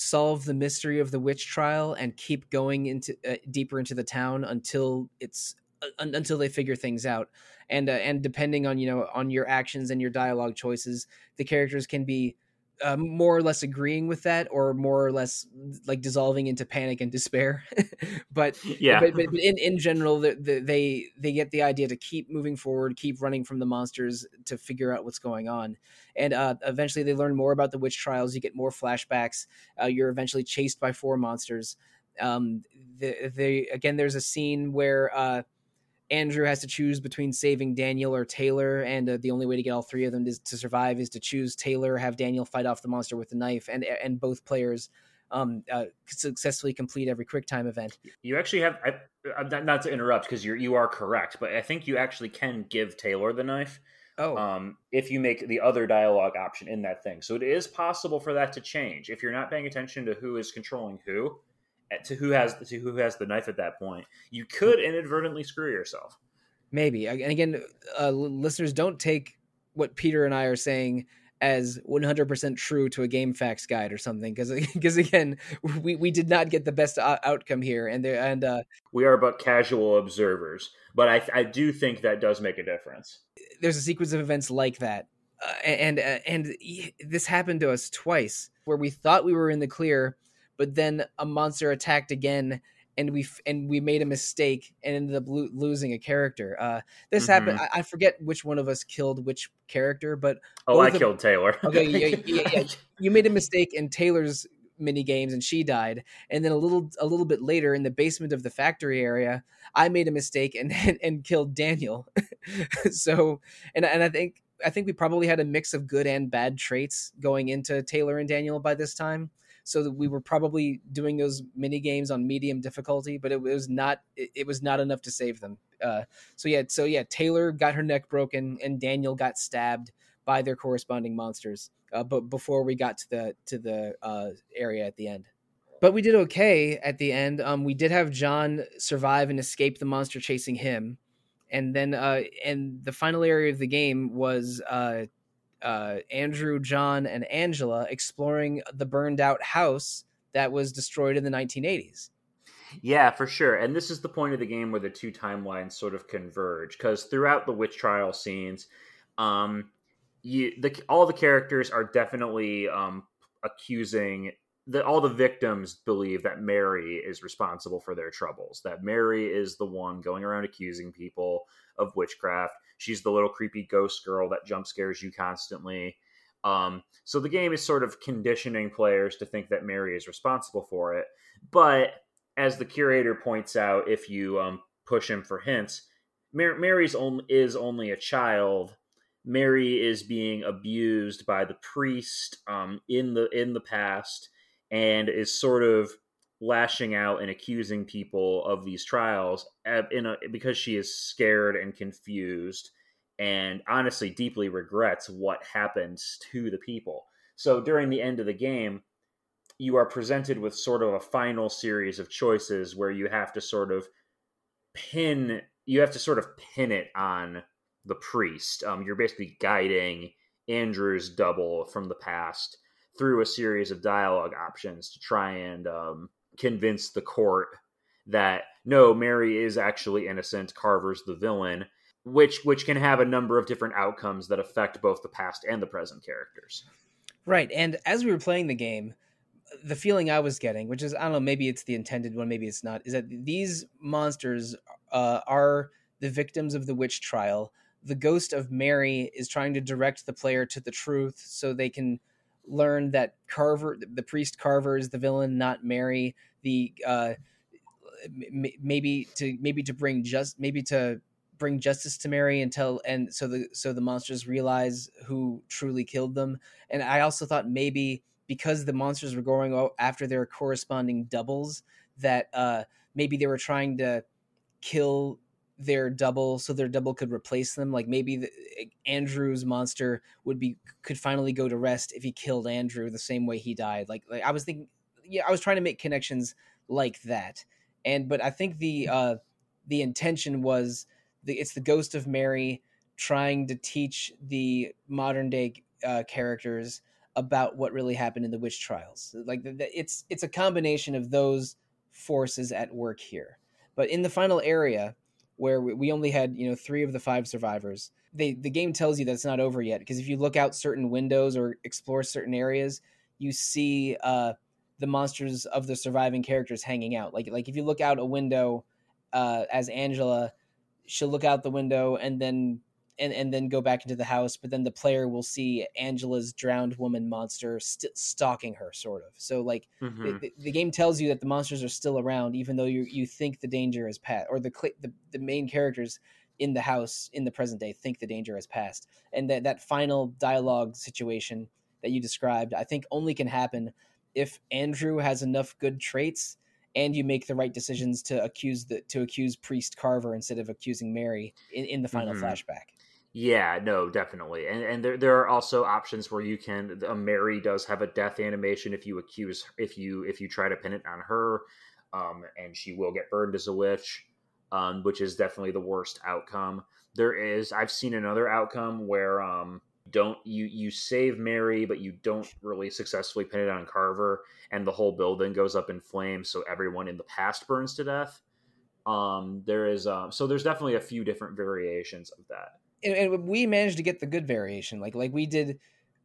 [SPEAKER 1] solve the mystery of the witch trial and keep going into uh, deeper into the town until it's uh, until they figure things out. And uh, and depending on you know on your actions and your dialogue choices the characters can be uh, more or less agreeing with that or more or less like dissolving into panic and despair. (laughs) But
[SPEAKER 2] yeah.
[SPEAKER 1] but, but, but, in, in general the, the, they they get the idea to keep moving forward keep running from the monsters to figure out what's going on. And uh, eventually they learn more about the witch trials. You get more flashbacks. Uh, you're eventually chased by four monsters. Um, the, they again there's a scene where uh, Andrew has to choose between saving Daniel or Taylor, and uh, the only way to get all three of them to, to survive is to choose Taylor, have Daniel fight off the monster with the knife, and and both players um, uh, successfully complete every quick time event.
[SPEAKER 2] You actually have, I, not to interrupt because you're you are correct, but I think you actually can give Taylor the knife.
[SPEAKER 1] Oh,
[SPEAKER 2] um, if you make the other dialogue option in that thing, so it is possible for that to change if you're not paying attention to who is controlling who to who has to who has the knife at that point, you could inadvertently screw yourself.
[SPEAKER 1] Maybe. And again, uh, listeners, don't take what Peter and I are saying as 100% true to a GameFAQs guide or something because because (laughs) again we, we did not get the best outcome here and there and uh,
[SPEAKER 2] we are but casual observers but I, I do think that does make a difference
[SPEAKER 1] there's a sequence of events like that uh, and uh, and this happened to us twice where we thought we were in the clear but then a monster attacked again and we and we made a mistake and ended up lo- losing a character. Uh, this mm-hmm. happened. I, I, forget which one of us killed which character, but
[SPEAKER 2] oh, I killed Taylor. (laughs)
[SPEAKER 1] okay, yeah, yeah, yeah, (laughs) you made a mistake in Taylor's mini games and she died. And then a little a little bit later in the basement of the factory area, I made a mistake and and, (laughs) and killed Daniel. so and and I think I think we probably had a mix of good and bad traits going into Taylor and Daniel by this time so that we were probably doing those mini games on medium difficulty, but it was not it, it was not enough to save them. Uh, so yeah, so yeah, Taylor got her neck broken and Daniel got stabbed by their corresponding monsters. Uh, but before we got to the to the uh, area at the end, but we did okay at the end. Um, we did have John survive and escape the monster chasing him, and then uh, and the final area of the game was uh, Andrew, John, and Angela exploring the burned out house that was destroyed in the 1980s.
[SPEAKER 2] Yeah, for sure. And this is the point of the game where the two timelines sort of converge because throughout the witch trial scenes, um, you the all the characters are definitely um, accusing that all the victims believe that Mary is responsible for their troubles. That Mary is the one going around accusing people of witchcraft. She's the little creepy ghost girl that jump scares you constantly. Um, so the game is sort of conditioning players to think that Mary is responsible for it. But as the curator points out, if you um, push him for hints, Mar- Mary's on- is only a child. Mary is being abused by the priest um, in the in the past, and is sort of lashing out and accusing people of these trials a, because she is scared and confused and honestly deeply regrets what happens to the people. So during the end of the game, you are presented with sort of a final series of choices where you have to sort of pin you have to sort of pin it on the priest. Um, you're basically guiding Andrew's double from the past through a series of dialogue options to try and um, convince the court that no, Mary is actually innocent. Carver's the villain, which which can have a number of different outcomes that affect both the past and the present characters.
[SPEAKER 1] Right, and as we were playing the game, the feeling I was getting, which is I don't know, maybe it's the intended one, maybe it's not, is that these monsters uh, are the victims of the witch trial. The ghost of Mary is trying to direct the player to the truth so they can learn that Carver, the priest Carver, is the villain, not Mary the uh, maybe to maybe to bring just maybe to bring justice to Mary until and so the so the monsters realize who truly killed them. And I also thought maybe because the monsters were going after their corresponding doubles that uh, maybe they were trying to kill their double so their double could replace them like maybe the, andrew's monster would be could finally go to rest if he killed andrew the same way he died like like i was thinking yeah, I was trying to make connections like that. And but I think the uh, the intention was the it's the ghost of Mary trying to teach the modern day uh, characters about what really happened in the witch trials. Like the, the, it's it's a combination of those forces at work here. But in the final area, where we only had you know three of the five survivors, they the game tells you that it's not over yet because if you look out certain windows or explore certain areas, you see uh, the monsters of the surviving characters hanging out. Like like if you look out a window uh, as Angela, she'll look out the window and then and, and then go back into the house, but then the player will see Angela's drowned woman monster st- stalking her, sort of. So, like, mm-hmm. the, the, game tells you that the monsters are still around, even though you you think the danger has passed, or the, the the main characters in the house in the present day think the danger has passed, and that that final dialogue situation that you described, I think, only can happen if Andrew has enough good traits and you make the right decisions to accuse the to accuse priest carver instead of accusing mary in, in the final mm-hmm. flashback
[SPEAKER 2] yeah, no, definitely, and and there there are also options where you can. A Mary does have a death animation if you accuse if you if you try to pin it on her, um, and she will get burned as a witch, um, which is definitely the worst outcome. There is I've seen another outcome where um don't you you save Mary, but you don't really successfully pin it on Carver, and the whole building goes up in flames, so everyone in the past burns to death. Um, there is um, so there's definitely a few different variations of that
[SPEAKER 1] and, and, we managed to get the good variation. Like like we did.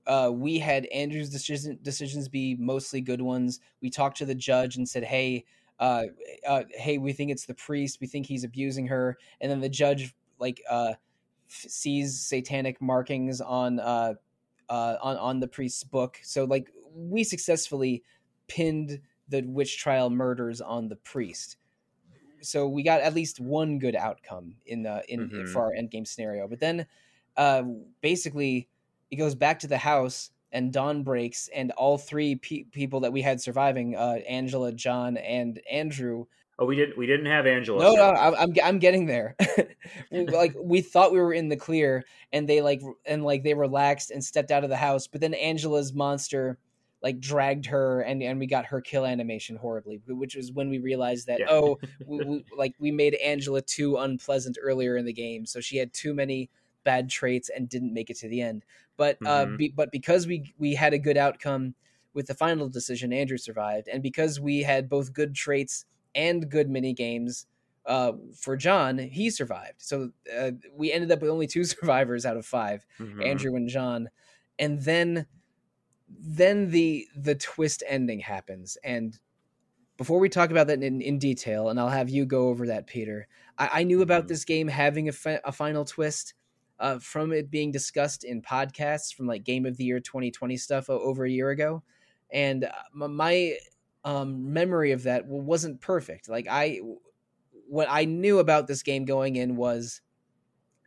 [SPEAKER 1] Uh, we had Andrew's decision, decisions be mostly good ones. We talked to the judge and said, "Hey, uh, uh, hey, we think it's the priest. We think he's abusing her." And then the judge like uh, sees satanic markings on uh, uh, on on the priest's book. So like we successfully pinned the witch trial murders on the priest so we got at least one good outcome in the in mm-hmm. for our end game scenario. But then, uh, basically, it goes back to the house, and dawn breaks, and all three pe- people that we had surviving, uh, Angela, John, and Andrew.
[SPEAKER 2] Oh, we didn't. We didn't have Angela.
[SPEAKER 1] No, no, I'm, I'm, getting there. (laughs) like we thought we were in the clear, and they like, and like they relaxed and stepped out of the house. But then Angela's monster like dragged her and and we got her kill animation horribly which was when we realized that yeah. oh (laughs) we, we, like we made angela too unpleasant earlier in the game so she had too many bad traits and didn't make it to the end but uh, mm-hmm. uh be, but because we we had a good outcome with the final decision andrew survived and because we had both good traits and good mini games uh, for John, he survived. So uh, we ended up with only two (laughs) survivors out of 5 mm-hmm. Andrew and John. And then then the the twist ending happens. And before we talk about that in, in detail and i'll have you go over that peter i, I knew about mm-hmm. this game having a, fi- a final twist uh, from it being discussed in podcasts from like game of the year 2020 stuff over a year ago. And uh, my um, memory of that wasn't perfect. Like i what i knew about this game going in was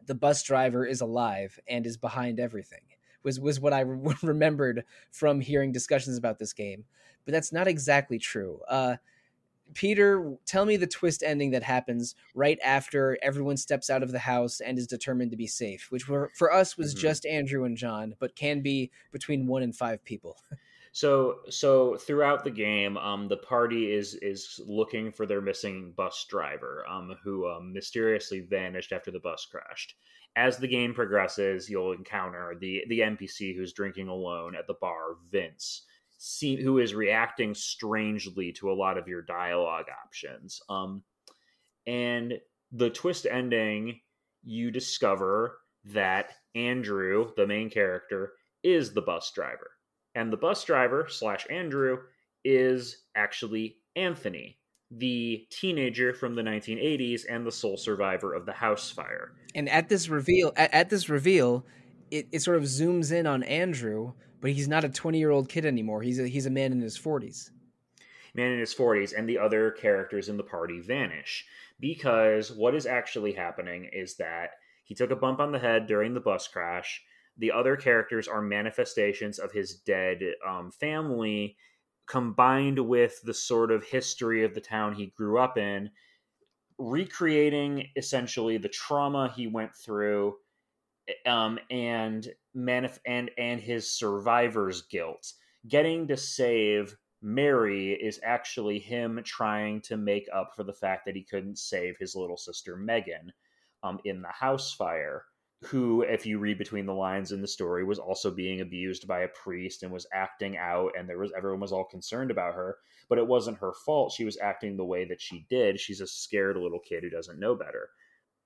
[SPEAKER 1] the bus driver is alive and is behind everything was was what I re- (laughs) remembered from hearing discussions about this game. But that's not exactly true. Uh, Peter, tell me the twist ending that happens right after everyone steps out of the house and is determined to be safe, which were, for us was mm-hmm. just Andrew and John, but can be between one and five people. (laughs)
[SPEAKER 2] So, so throughout the game, um, the party is is looking for their missing bus driver, um, who um, mysteriously vanished after the bus crashed as the game progresses, you'll encounter the the NPC who's drinking alone at the bar, Vince, see, who is reacting strangely to a lot of your dialogue options. Um, and the twist ending, you discover that Andrew, the main character, is the bus driver, and the bus driver slash Andrew is actually Anthony, the teenager from the 1980s and the sole survivor of the house fire.
[SPEAKER 1] And at this reveal, at, at this reveal, it, it sort of zooms in on Andrew, but he's not a 20 year old kid anymore. He's a, he's a man in his 40s.
[SPEAKER 2] Man in his 40s, and the other characters in the party vanish because what is actually happening is that he took a bump on the head during the bus crash. The other characters are manifestations of his dead um, family combined with the sort of history of the town he grew up in, recreating essentially the trauma he went through um, and manif- and and his survivor's guilt, getting to save Mary is actually him trying to make up for the fact that he couldn't save his little sister Megan um, in the house fire. Who, if you read between the lines in the story, was also being abused by a priest and was acting out, and there was everyone was all concerned about her, but it wasn't her fault. She was acting the way that she did. She's a scared little kid who doesn't know better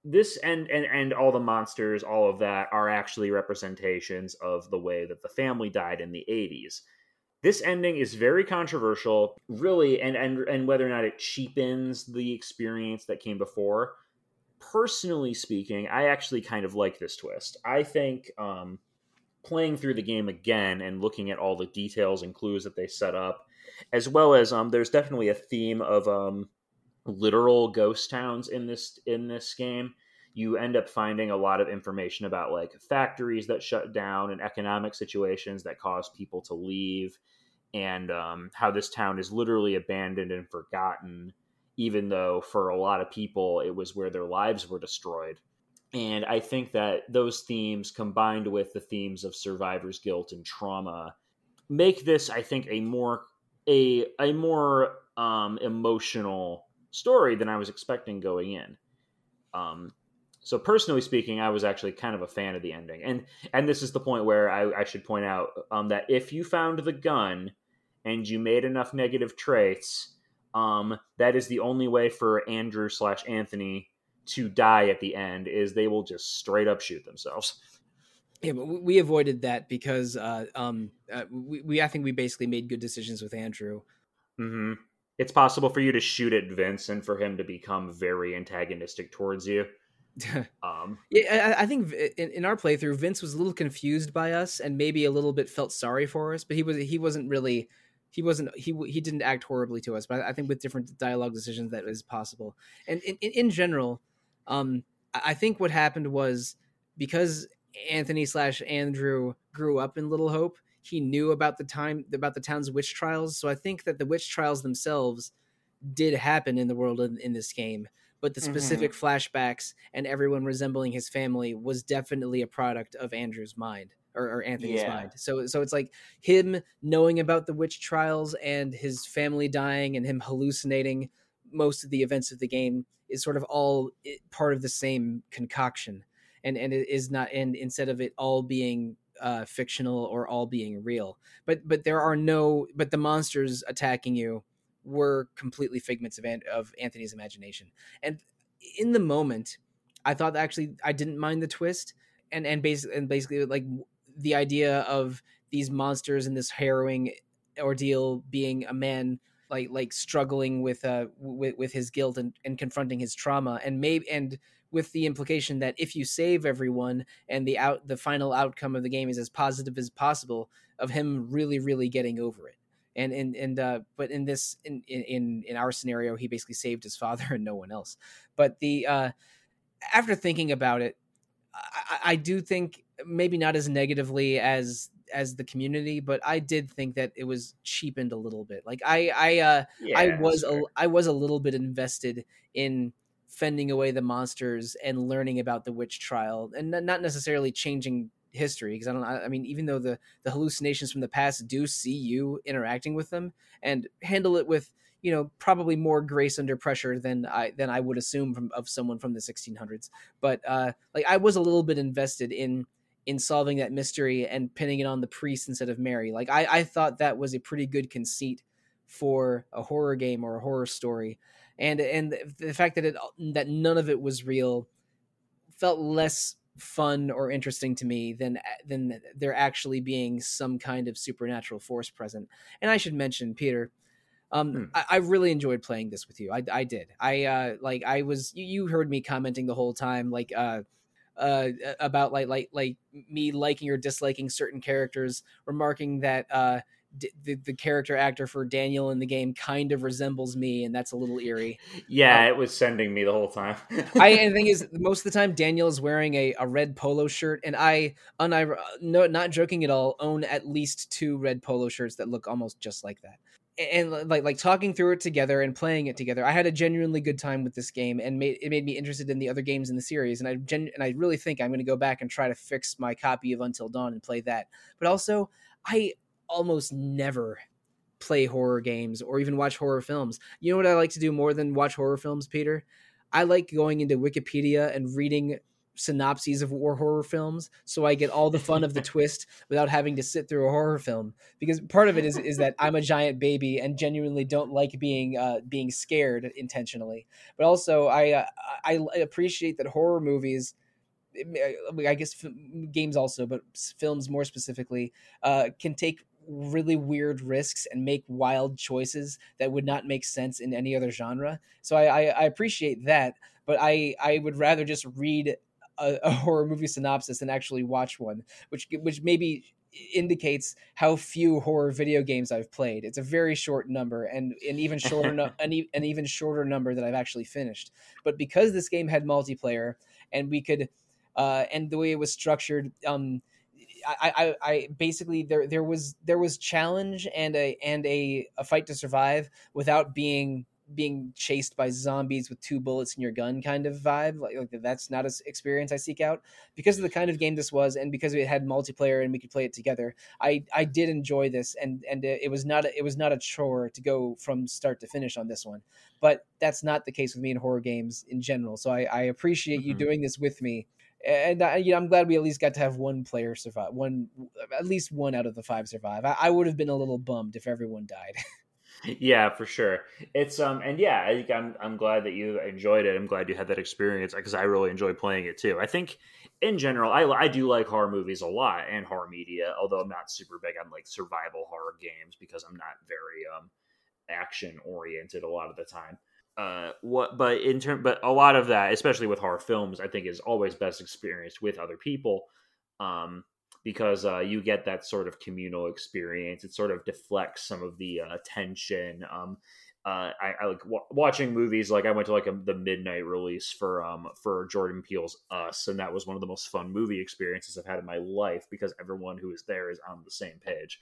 [SPEAKER 2] this and and and all the monsters all of that are actually representations of the way that the family died in the 80s this ending is very controversial really and and and whether or not it cheapens the experience that came before personally speaking i actually kind of like this twist. I think um playing through the game again and looking at all the details and clues that they set up as well as um there's definitely a theme of um literal ghost towns in this in this game. You end up finding a lot of information about like factories that shut down and economic situations that cause people to leave and um, how this town is literally abandoned and forgotten even though for a lot of people it was where their lives were destroyed and i think that those themes combined with the themes of survivor's guilt and trauma make this i think a more a a more um, emotional story than I was expecting going in. Um, so personally speaking, I was actually kind of a fan of the ending, and and this is the point where I, I should point out um, that if you found the gun and you made enough negative traits, um, that is the only way for Andrew slash Anthony to die at the end. Is they will just straight up shoot themselves.
[SPEAKER 1] Yeah, but we avoided that because uh, um, uh, we, we I think we basically made good decisions with Andrew.
[SPEAKER 2] Mm-hmm it's possible for you to shoot at Vince and for him to become very antagonistic towards you. (laughs)
[SPEAKER 1] um, yeah, I, I think in, in, our playthrough, Vince was a little confused by us and maybe a little bit felt sorry for us, but he was he wasn't really he wasn't he he didn't act horribly to us. But I think with different dialogue decisions, that is possible. And in, in, general, um, I think what happened was because Anthony slash Andrew grew up in Little Hope he knew about the time about the town's witch trials. So I think that the witch trials themselves did happen in the world in, in this game, but the mm-hmm. specific mm-hmm. flashbacks and everyone resembling his family was definitely a product of Andrew's mind or, or Anthony's yeah. mind. So so it's like him knowing about the witch trials and his family dying and him hallucinating most of the events of the game is sort of all part of the same concoction and and it is not and instead of it all being uh, fictional or all being real. But but there are no but the monsters attacking you were completely figments of of Anthony's imagination. And in the moment, I thought actually I didn't mind the twist and and basically and basically like the idea of these monsters and this harrowing ordeal being a man like like struggling with uh with, with his guilt and, and confronting his trauma. And maybe and with the implication that if you save everyone and the out the final outcome of the game is as positive as possible of him really really getting over it. And and and uh but in this in in in our scenario he basically saved his father and no one else. But the uh after thinking about it I, I do think maybe not as negatively as as the community but i did think that it was cheapened a little bit. Like i i uh yeah, i was a, i was a little bit invested in fending away the monsters and learning about the witch trial and not necessarily changing history because I don't I mean even though the the hallucinations from the past do see you interacting with them and handle it with you know probably more grace under pressure than I than I would assume from of someone from the 1600s but uh like I was a little bit invested in in solving that mystery and pinning it on the priest instead of Mary like I I thought that was a pretty good conceit for a horror game or a horror story and and the fact that it that none of it was real felt less fun or interesting to me than than there actually being some kind of supernatural force present. And I should mention, Peter, um, hmm. I, I, really enjoyed playing this with you. I, I did. I uh, like I was. You, you heard me commenting the whole time, like uh, uh, about like like like me liking or disliking certain characters, remarking that uh, the, the character actor for Daniel in the game kind of resembles me, and that's a little eerie.
[SPEAKER 2] Yeah, um, it was sending me the whole time.
[SPEAKER 1] I (laughs) and the thing is, most of the time Daniel is wearing a, a red polo shirt, and I, unir- no, not joking at all, own at least two red polo shirts that look almost just like that. And like like talking through it together and playing it together, I had a genuinely good time with this game, and made it made me interested in the other games in the series. And I gen- and I really think I'm going to go back and try to fix my copy of Until Dawn and play that. But also, I almost never play horror games or even watch horror films. You know what I like to do more than watch horror films, Peter? I like going into Wikipedia and reading synopses of war horror films so I get all the fun of the (laughs) twist without having to sit through a horror film because part of it is is that I'm a giant baby and genuinely don't like being uh, being scared intentionally but also I uh, I appreciate that horror movies I guess games also but films more specifically uh, can take really weird risks and make wild choices that would not make sense in any other genre. So I, I, I appreciate that, but I, I would rather just read a, a (laughs) horror movie synopsis and actually watch one, which which maybe indicates how few horror video games I've played. It's a very short number and an even (laughs) shorter no, an, e- an even shorter number that I've actually finished. But because this game had multiplayer and we could uh, and the way it was structured, um, I, I, I basically there there was there was challenge and a and a, a fight to survive without being being chased by zombies with two bullets in your gun kind of vibe. Like, like that's not an experience I seek out because of the kind of game this was, and because it had multiplayer and we could play it together. I I did enjoy this, and and it was not a, it was not a chore to go from start to finish on this one. But that's not the case with me in horror games in general. So I, I appreciate mm-hmm. you doing this with me. And I, you know, I'm glad we at least got to have one player survive, one at least one out of the five survive. I, I would have been a little bummed if everyone died. (laughs)
[SPEAKER 2] yeah, for sure. It's um and yeah, I think I'm I'm glad that you enjoyed it. I'm glad you had that experience because I really enjoy playing it too. I think in general, I I do like horror movies a lot and horror media, although I'm not super big on like survival horror games because I'm not very um action oriented a lot of the time. Uh, what but in term but a lot of that especially with horror films i think is always best experienced with other people um because uh, you get that sort of communal experience. It sort of deflects some of the uh, tension. Um, uh, I, I, like w- watching movies. Like I went to like a, the midnight release for um for Jordan Peele's Us, and that was one of the most fun movie experiences I've had in my life because everyone who is there is on the same page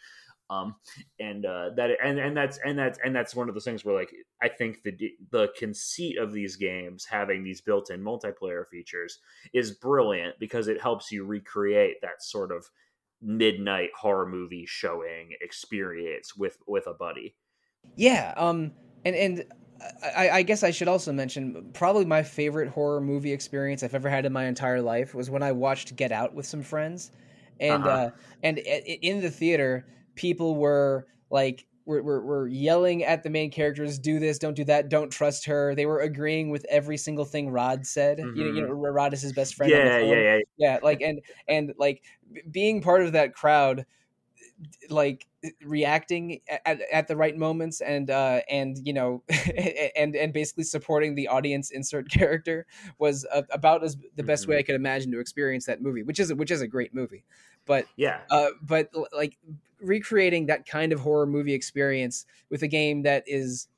[SPEAKER 2] um and uh that and and that's and that's and that's one of those things where like i think the the conceit of these games having these built-in multiplayer features is brilliant because it helps you recreate that sort of midnight horror movie showing experience with with a buddy
[SPEAKER 1] yeah um and and I, I, guess I should also mention probably my favorite horror movie experience I've ever had in my entire life was when I watched Get Out with some friends, and uh-huh. uh, and in the theater people were like were, were, were yelling at the main characters do this don't do that don't trust her. They were agreeing with every single thing rod said. Mm-hmm. you, know, you know rod is his best friend
[SPEAKER 2] yeah, yeah yeah
[SPEAKER 1] yeah. Like and and like being part of that crowd like reacting at, at the right moments and uh and you know (laughs) and and basically supporting the audience insert (laughs) character was uh, about as the best mm-hmm. way i could imagine to experience that movie which is which is a great movie but
[SPEAKER 2] yeah.
[SPEAKER 1] uh but like recreating that kind of horror movie experience with a game that is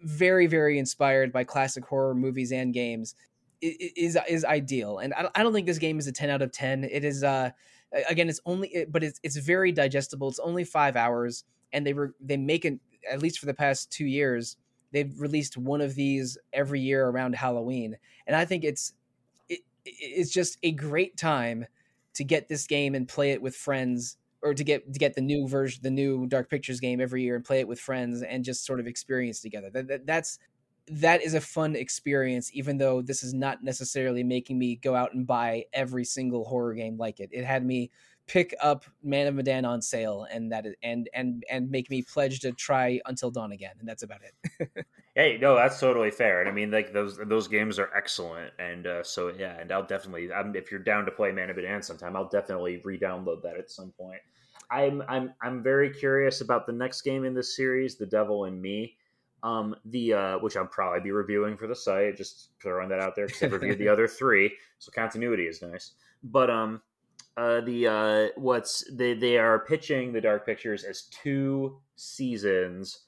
[SPEAKER 1] very very inspired by classic horror movies and games is is ideal. And i don't think this game is a 10 out of 10 it is uh again it's only but it's it's very digestible. It's only 5 hours and they were they make it at least for the past 2 years they've released one of these every year around halloween. And i think it's it, it's just a great time to get this game and play it with friends or to get to get the new version, the new Dark Pictures game every year and play it with friends and just sort of experience together. That, that that's that is a fun experience, even though this is not necessarily making me go out and buy every single horror game like it. It had me pick up Man of Medan on sale and that and and and make me pledge to try Until Dawn again, and that's about it. (laughs)
[SPEAKER 2] hey, no, that's totally fair, and I mean like those those games are excellent, and uh, so yeah, and I'll definitely I'm, if you're down to play Man of Medan sometime, I'll definitely re-download that at some point. I'm I'm I'm very curious about the next game in this series, The Devil in Me. Um, the uh, which I'll probably be reviewing for the site. Just throwing that out there because I've reviewed the (laughs) other three, so continuity is nice. But um, uh, the uh, what's they they are pitching the Dark Pictures as two seasons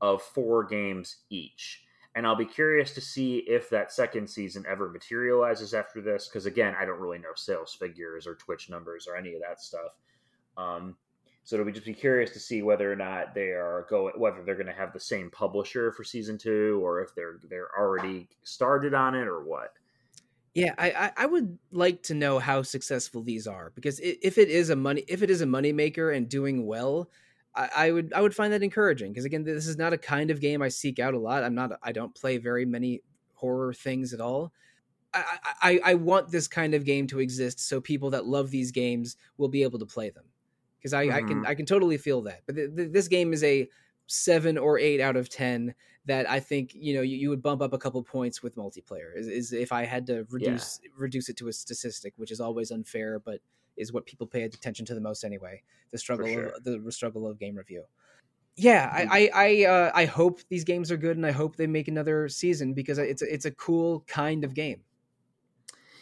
[SPEAKER 2] of four games each. And I'll be curious to see if that second season ever materializes after this, because again, I don't really know sales figures or Twitch numbers or any of that stuff. Um, so it'll be just be curious to see whether or not they are going, whether they're going to have the same publisher for season two, or if they're they're already started on it, or what.
[SPEAKER 1] Yeah, I, I would like to know how successful these are because if it is a money if it is a moneymaker and doing well, I, I would I would find that encouraging because again, this is not a kind of game I seek out a lot. I'm not I don't play very many horror things at all. I, I, I want this kind of game to exist so people that love these games will be able to play them because I, mm-hmm. I can I can totally feel that. But th- th- this game is a seven or eight out of ten that I think you know you, you would bump up a couple points with multiplayer. Is, is if I had to reduce yeah. reduce it to a statistic, which is always unfair, but is what people pay attention to the most anyway. The struggle, sure. of, the struggle of game review. Yeah, I I I, uh, I hope these games are good, and I hope they make another season because it's a, it's a cool kind of game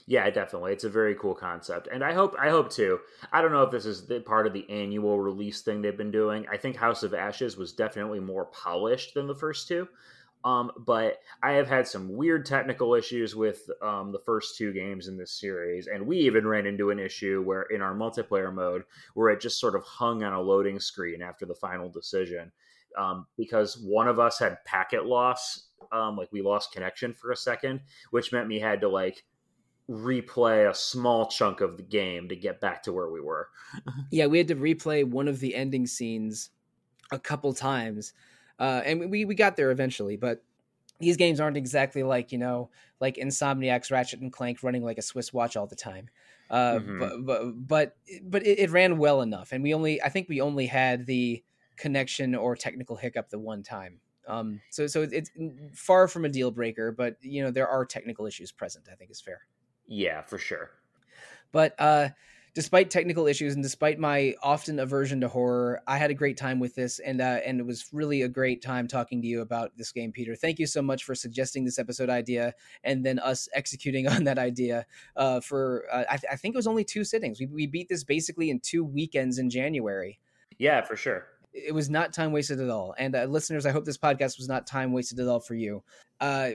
[SPEAKER 2] yeah, definitely. It's a very cool concept, and I hope I hope too. I don't know if this is part of the annual release thing they've been doing. I think House of Ashes was definitely more polished than the first two. Um, but I have had some weird technical issues with um, the first two games in this series, and we even ran into an issue where in our multiplayer mode, where it just sort of hung on a loading screen after the final decision, um, because one of us had packet loss, um, like we lost connection for a second, which meant we had to like replay a small chunk of the game to get back to where we were. (laughs)
[SPEAKER 1] yeah, we had to replay one of the ending scenes a couple times. Uh, and we, we got there eventually, but these games aren't exactly like, you know, like Insomniac's Ratchet and Clank running like a Swiss watch all the time. Uh, mm-hmm. but, but, but, but it, it ran well enough. And we only, I think we only had the connection or technical hiccup the one time. Um, so, so it's far from a deal breaker, but you know, there are technical issues present, I think is fair.
[SPEAKER 2] Yeah, for sure.
[SPEAKER 1] But uh, despite technical issues and despite my often aversion to horror, I had a great time with this, and uh, and it was really a great time talking to you about this game, Peter. Thank you so much for suggesting this episode idea, and then us executing (laughs) on that idea. Uh, for uh, I, th- I, think it was only two sittings. We we beat this basically in two weekends in January.
[SPEAKER 2] Yeah, for sure
[SPEAKER 1] it was not time wasted at all. And uh, listeners, I hope this podcast was not time wasted at all for you. Uh,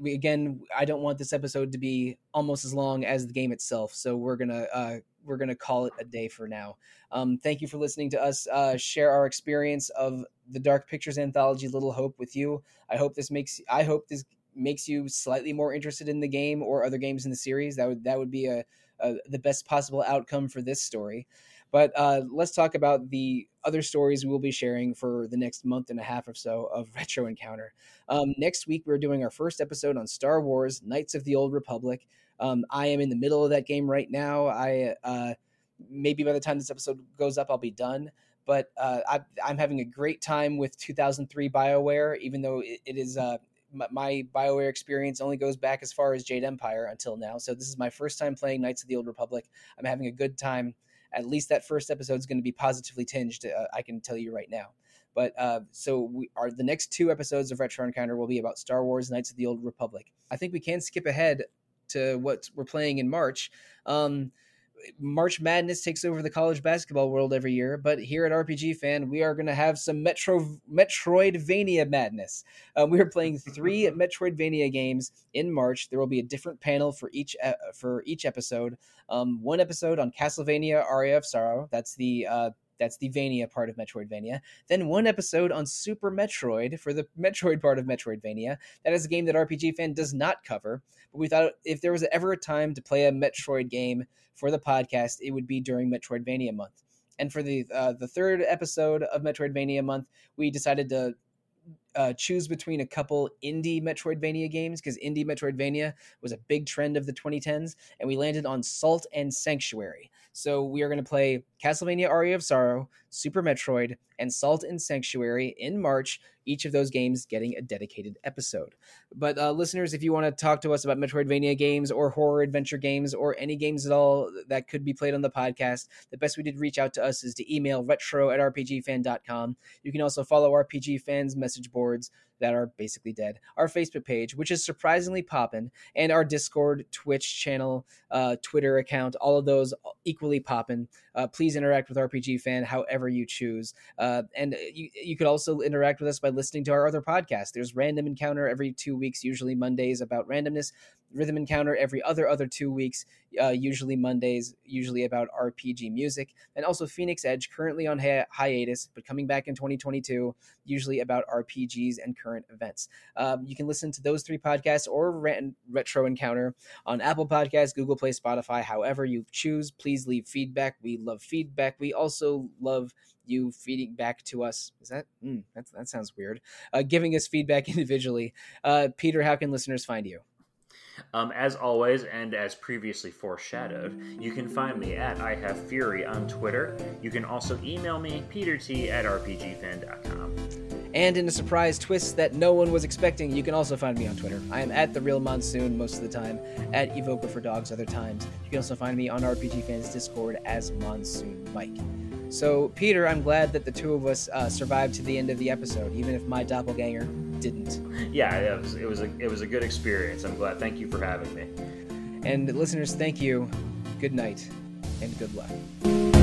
[SPEAKER 1] we, again, I don't want this episode to be almost as long as the game itself, so we're gonna uh, we're gonna call it a day for now. Um, thank you for listening to us uh, share our experience of the Dark Pictures anthology Little Hope with you. I hope this makes I hope this makes you slightly more interested in the game or other games in the series. That would that would be a, a the best possible outcome for this story. But uh, let's talk about the other stories we will be sharing for the next month and a half or so of (laughs) Retro Encounter. Um, next week, we're doing our first episode on Star Wars Knights of the Old Republic. Um, I am in the middle of that game right now. I uh, maybe by the time this episode goes up, I'll be done. But uh, I, am having a great time with 2003 BioWare, even though it, it is uh, my BioWare experience only goes back as far as Jade Empire until now. So this is my first time playing Knights of the Old Republic. I'm having a good time at least that first episode is going to be positively tinged. Uh, I can tell you right now. But uh, so we are the next two episodes of Retro Encounter will be about Star Wars: Knights of the Old Republic. I think we can skip ahead to what we're playing in March. Um, March Madness takes over the college basketball world every year, but here at RPG Fan, we are going to have some Metro Metroidvania madness. Um, we are playing three (laughs) Metroidvania games in March. There will be a different panel for each uh, for each episode. Um, one episode on Castlevania Aria of Sorrow. That's the uh, that's the Vania part of Metroidvania. Then one episode on Super Metroid for the Metroid part of Metroidvania. That is a game that RPG Fan does not cover. But we thought if there was ever a time to play a Metroid game for the podcast, it would be during Metroidvania month. And for the uh, the third episode of Metroidvania month, we decided to uh, choose between a couple indie Metroidvania games because indie Metroidvania was a big trend of the 2010s, and we landed on Salt and Sanctuary. So we are going to play Castlevania Aria of Sorrow, Super Metroid, and Salt and Sanctuary in March, each of those games getting a dedicated episode. But uh, listeners, if you want to talk to us about Metroidvania games or horror adventure games or any games at all that could be played on the podcast, the best way to reach out to us is to email retro at rpgfan.com. You can also follow RPG Fans message boards that are basically dead, our Facebook page, which is surprisingly popping, and our Discord, Twitch channel, uh, Twitter account, all of those equally popping. Uh, please interact with RPG Fan however you choose. Uh, and you, you could also interact with us by listening to our other podcast. There's Random Encounter every two weeks, usually Mondays about randomness. Rhythm Encounter every other other two weeks, uh, usually Mondays, usually about RPG music, and also Phoenix Edge, currently on hi- hiatus, but coming back in 2022, usually about RPGs and current current events. Um, you can listen to those three podcasts or Rant Retro Encounter on Apple Podcasts, Google Play, Spotify, however you choose. Please leave feedback. We love feedback. We also love you feeding back to us. Is that mm, that sounds weird? Uh, giving us feedback (laughs) individually. Uh, Peter, how can listeners find you?
[SPEAKER 2] Um, as always, and as previously foreshadowed, you can find me at I Have Fury on Twitter. You can also email me, petert at rpgfan.com.
[SPEAKER 1] And in a surprise twist that no one was expecting, you can also find me on Twitter. I am at the real Monsoon most of the time, at Evoker for Dogs other times. You can also find me on RPG Fans Discord as Monsoon Mike. So, Peter, I'm glad that the two of us uh, survived to the end of the episode, even if my doppelganger didn't.
[SPEAKER 2] Yeah, it was, it was a it was a good experience. I'm glad. Thank you for having me.
[SPEAKER 1] And listeners, thank you. Good night and good luck.